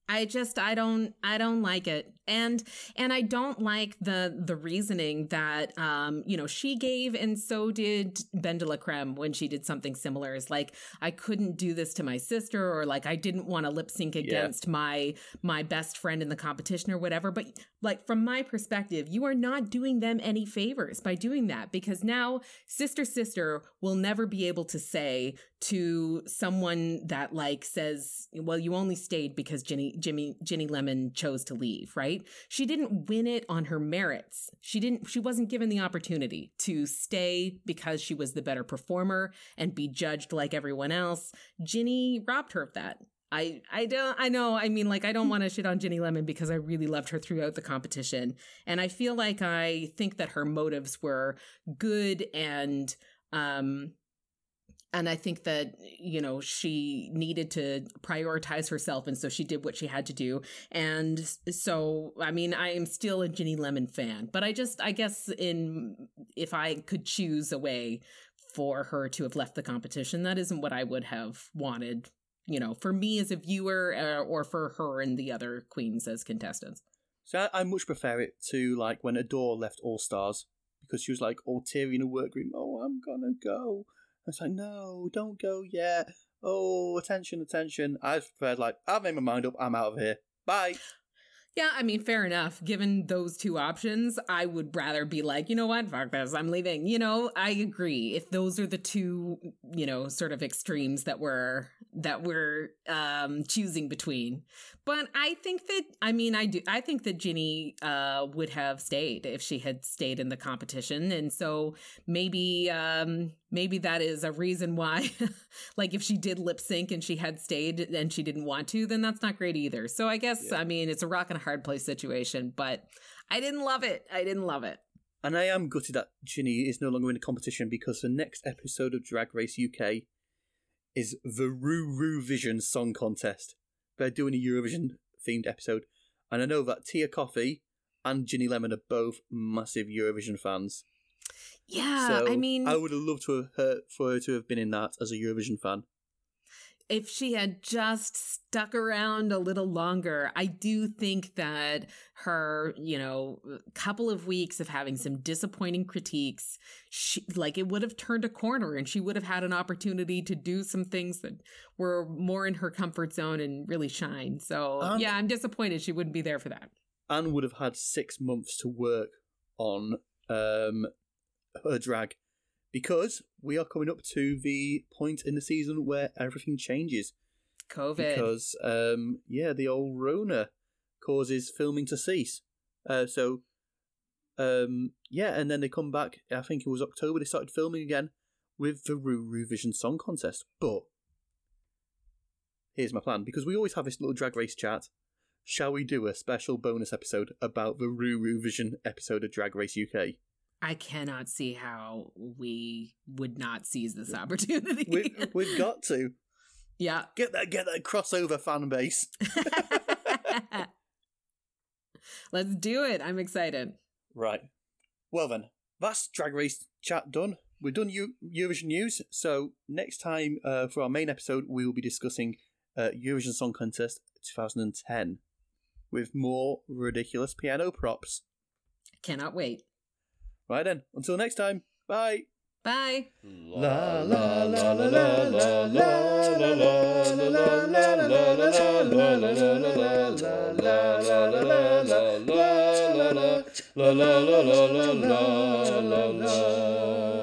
I just I don't I don't like it. And and I don't like the the reasoning that um you know she gave and so did BenDeLaCreme when she did something similar. Is like I couldn't do this to my sister or like I didn't want to lip sync against my my best friend in the competition or whatever. But like from my perspective, you are not doing them any favors by doing that because now sister sister will never be able to say to someone that like says, well, you only stayed because Ginny Jimmy Ginny Lemon chose to leave, right? She didn't win it on her merits. She didn't she wasn't given the opportunity to stay because she was the better performer and be judged like everyone else. Ginny robbed her of that. I I don't I know I mean like I don't want to shit on Ginny Lemon because I really loved her throughout the competition and I feel like I think that her motives were good and um and I think that you know she needed to prioritize herself and so she did what she had to do and so I mean I am still a Ginny Lemon fan but I just I guess in if I could choose a way for her to have left the competition that isn't what I would have wanted you know, for me as a viewer uh, or for her and the other queens as contestants. So I, I much prefer it to like when Adore left All Stars because she was like all teary in a workroom. Oh, I'm gonna go. I was like, no, don't go yet. Oh, attention, attention. I preferred like I've made my mind up. I'm out of here. Bye. Yeah, I mean, fair enough. Given those two options, I would rather be like, you know what, fuck this, I'm leaving. You know, I agree. If those are the two, you know, sort of extremes that we're that we're um choosing between. But I think that I mean I do I think that Ginny uh would have stayed if she had stayed in the competition. And so maybe um maybe that is a reason why like if she did lip sync and she had stayed and she didn't want to, then that's not great either. So I guess Yeah. I mean it's a rock and a hard place situation, but I didn't love it. I didn't love it. And I am gutted that Ginny is no longer in the competition because the next episode of Drag Race UK is the RuRuVision Song Contest. They're doing a Eurovision themed episode. And I know that Tia Kofi and Ginny Lemon are both massive Eurovision fans. Yeah, so I mean I would have loved to have her, for her to have been in that as a Eurovision fan. if she had just stuck around a little longer, I do think that her, you know, couple of weeks of having some disappointing critiques, she, like it would have turned a corner and she would have had an opportunity to do some things that were more in her comfort zone and really shine. So, And- yeah, I'm disappointed she wouldn't be there for that. Anne would have had six months to work on um, her drag because we are coming up to the point in the season where everything changes. COVID. Because, um, yeah, the old Rona causes filming to cease. Uh, so, um, yeah, and then they come back. I think it was October. They started filming again with the Roo Vision Song Contest. But here's my plan because we always have this little drag race chat. Shall we do a special bonus episode about the Roo Vision episode of Drag Race UK? I cannot see how we would not seize this opportunity. We, we've got to yeah. get that get that crossover fan base. Let's do it. I'm excited. Right. Well then, that's Drag Race chat done. We've done Eu- Eurovision news. So next time uh, for our main episode, we will be discussing uh, Eurovision Song Contest 2010 with more ridiculous piano props. Cannot wait. Right then, until next time, bye. Bye. La la la la la la la la la la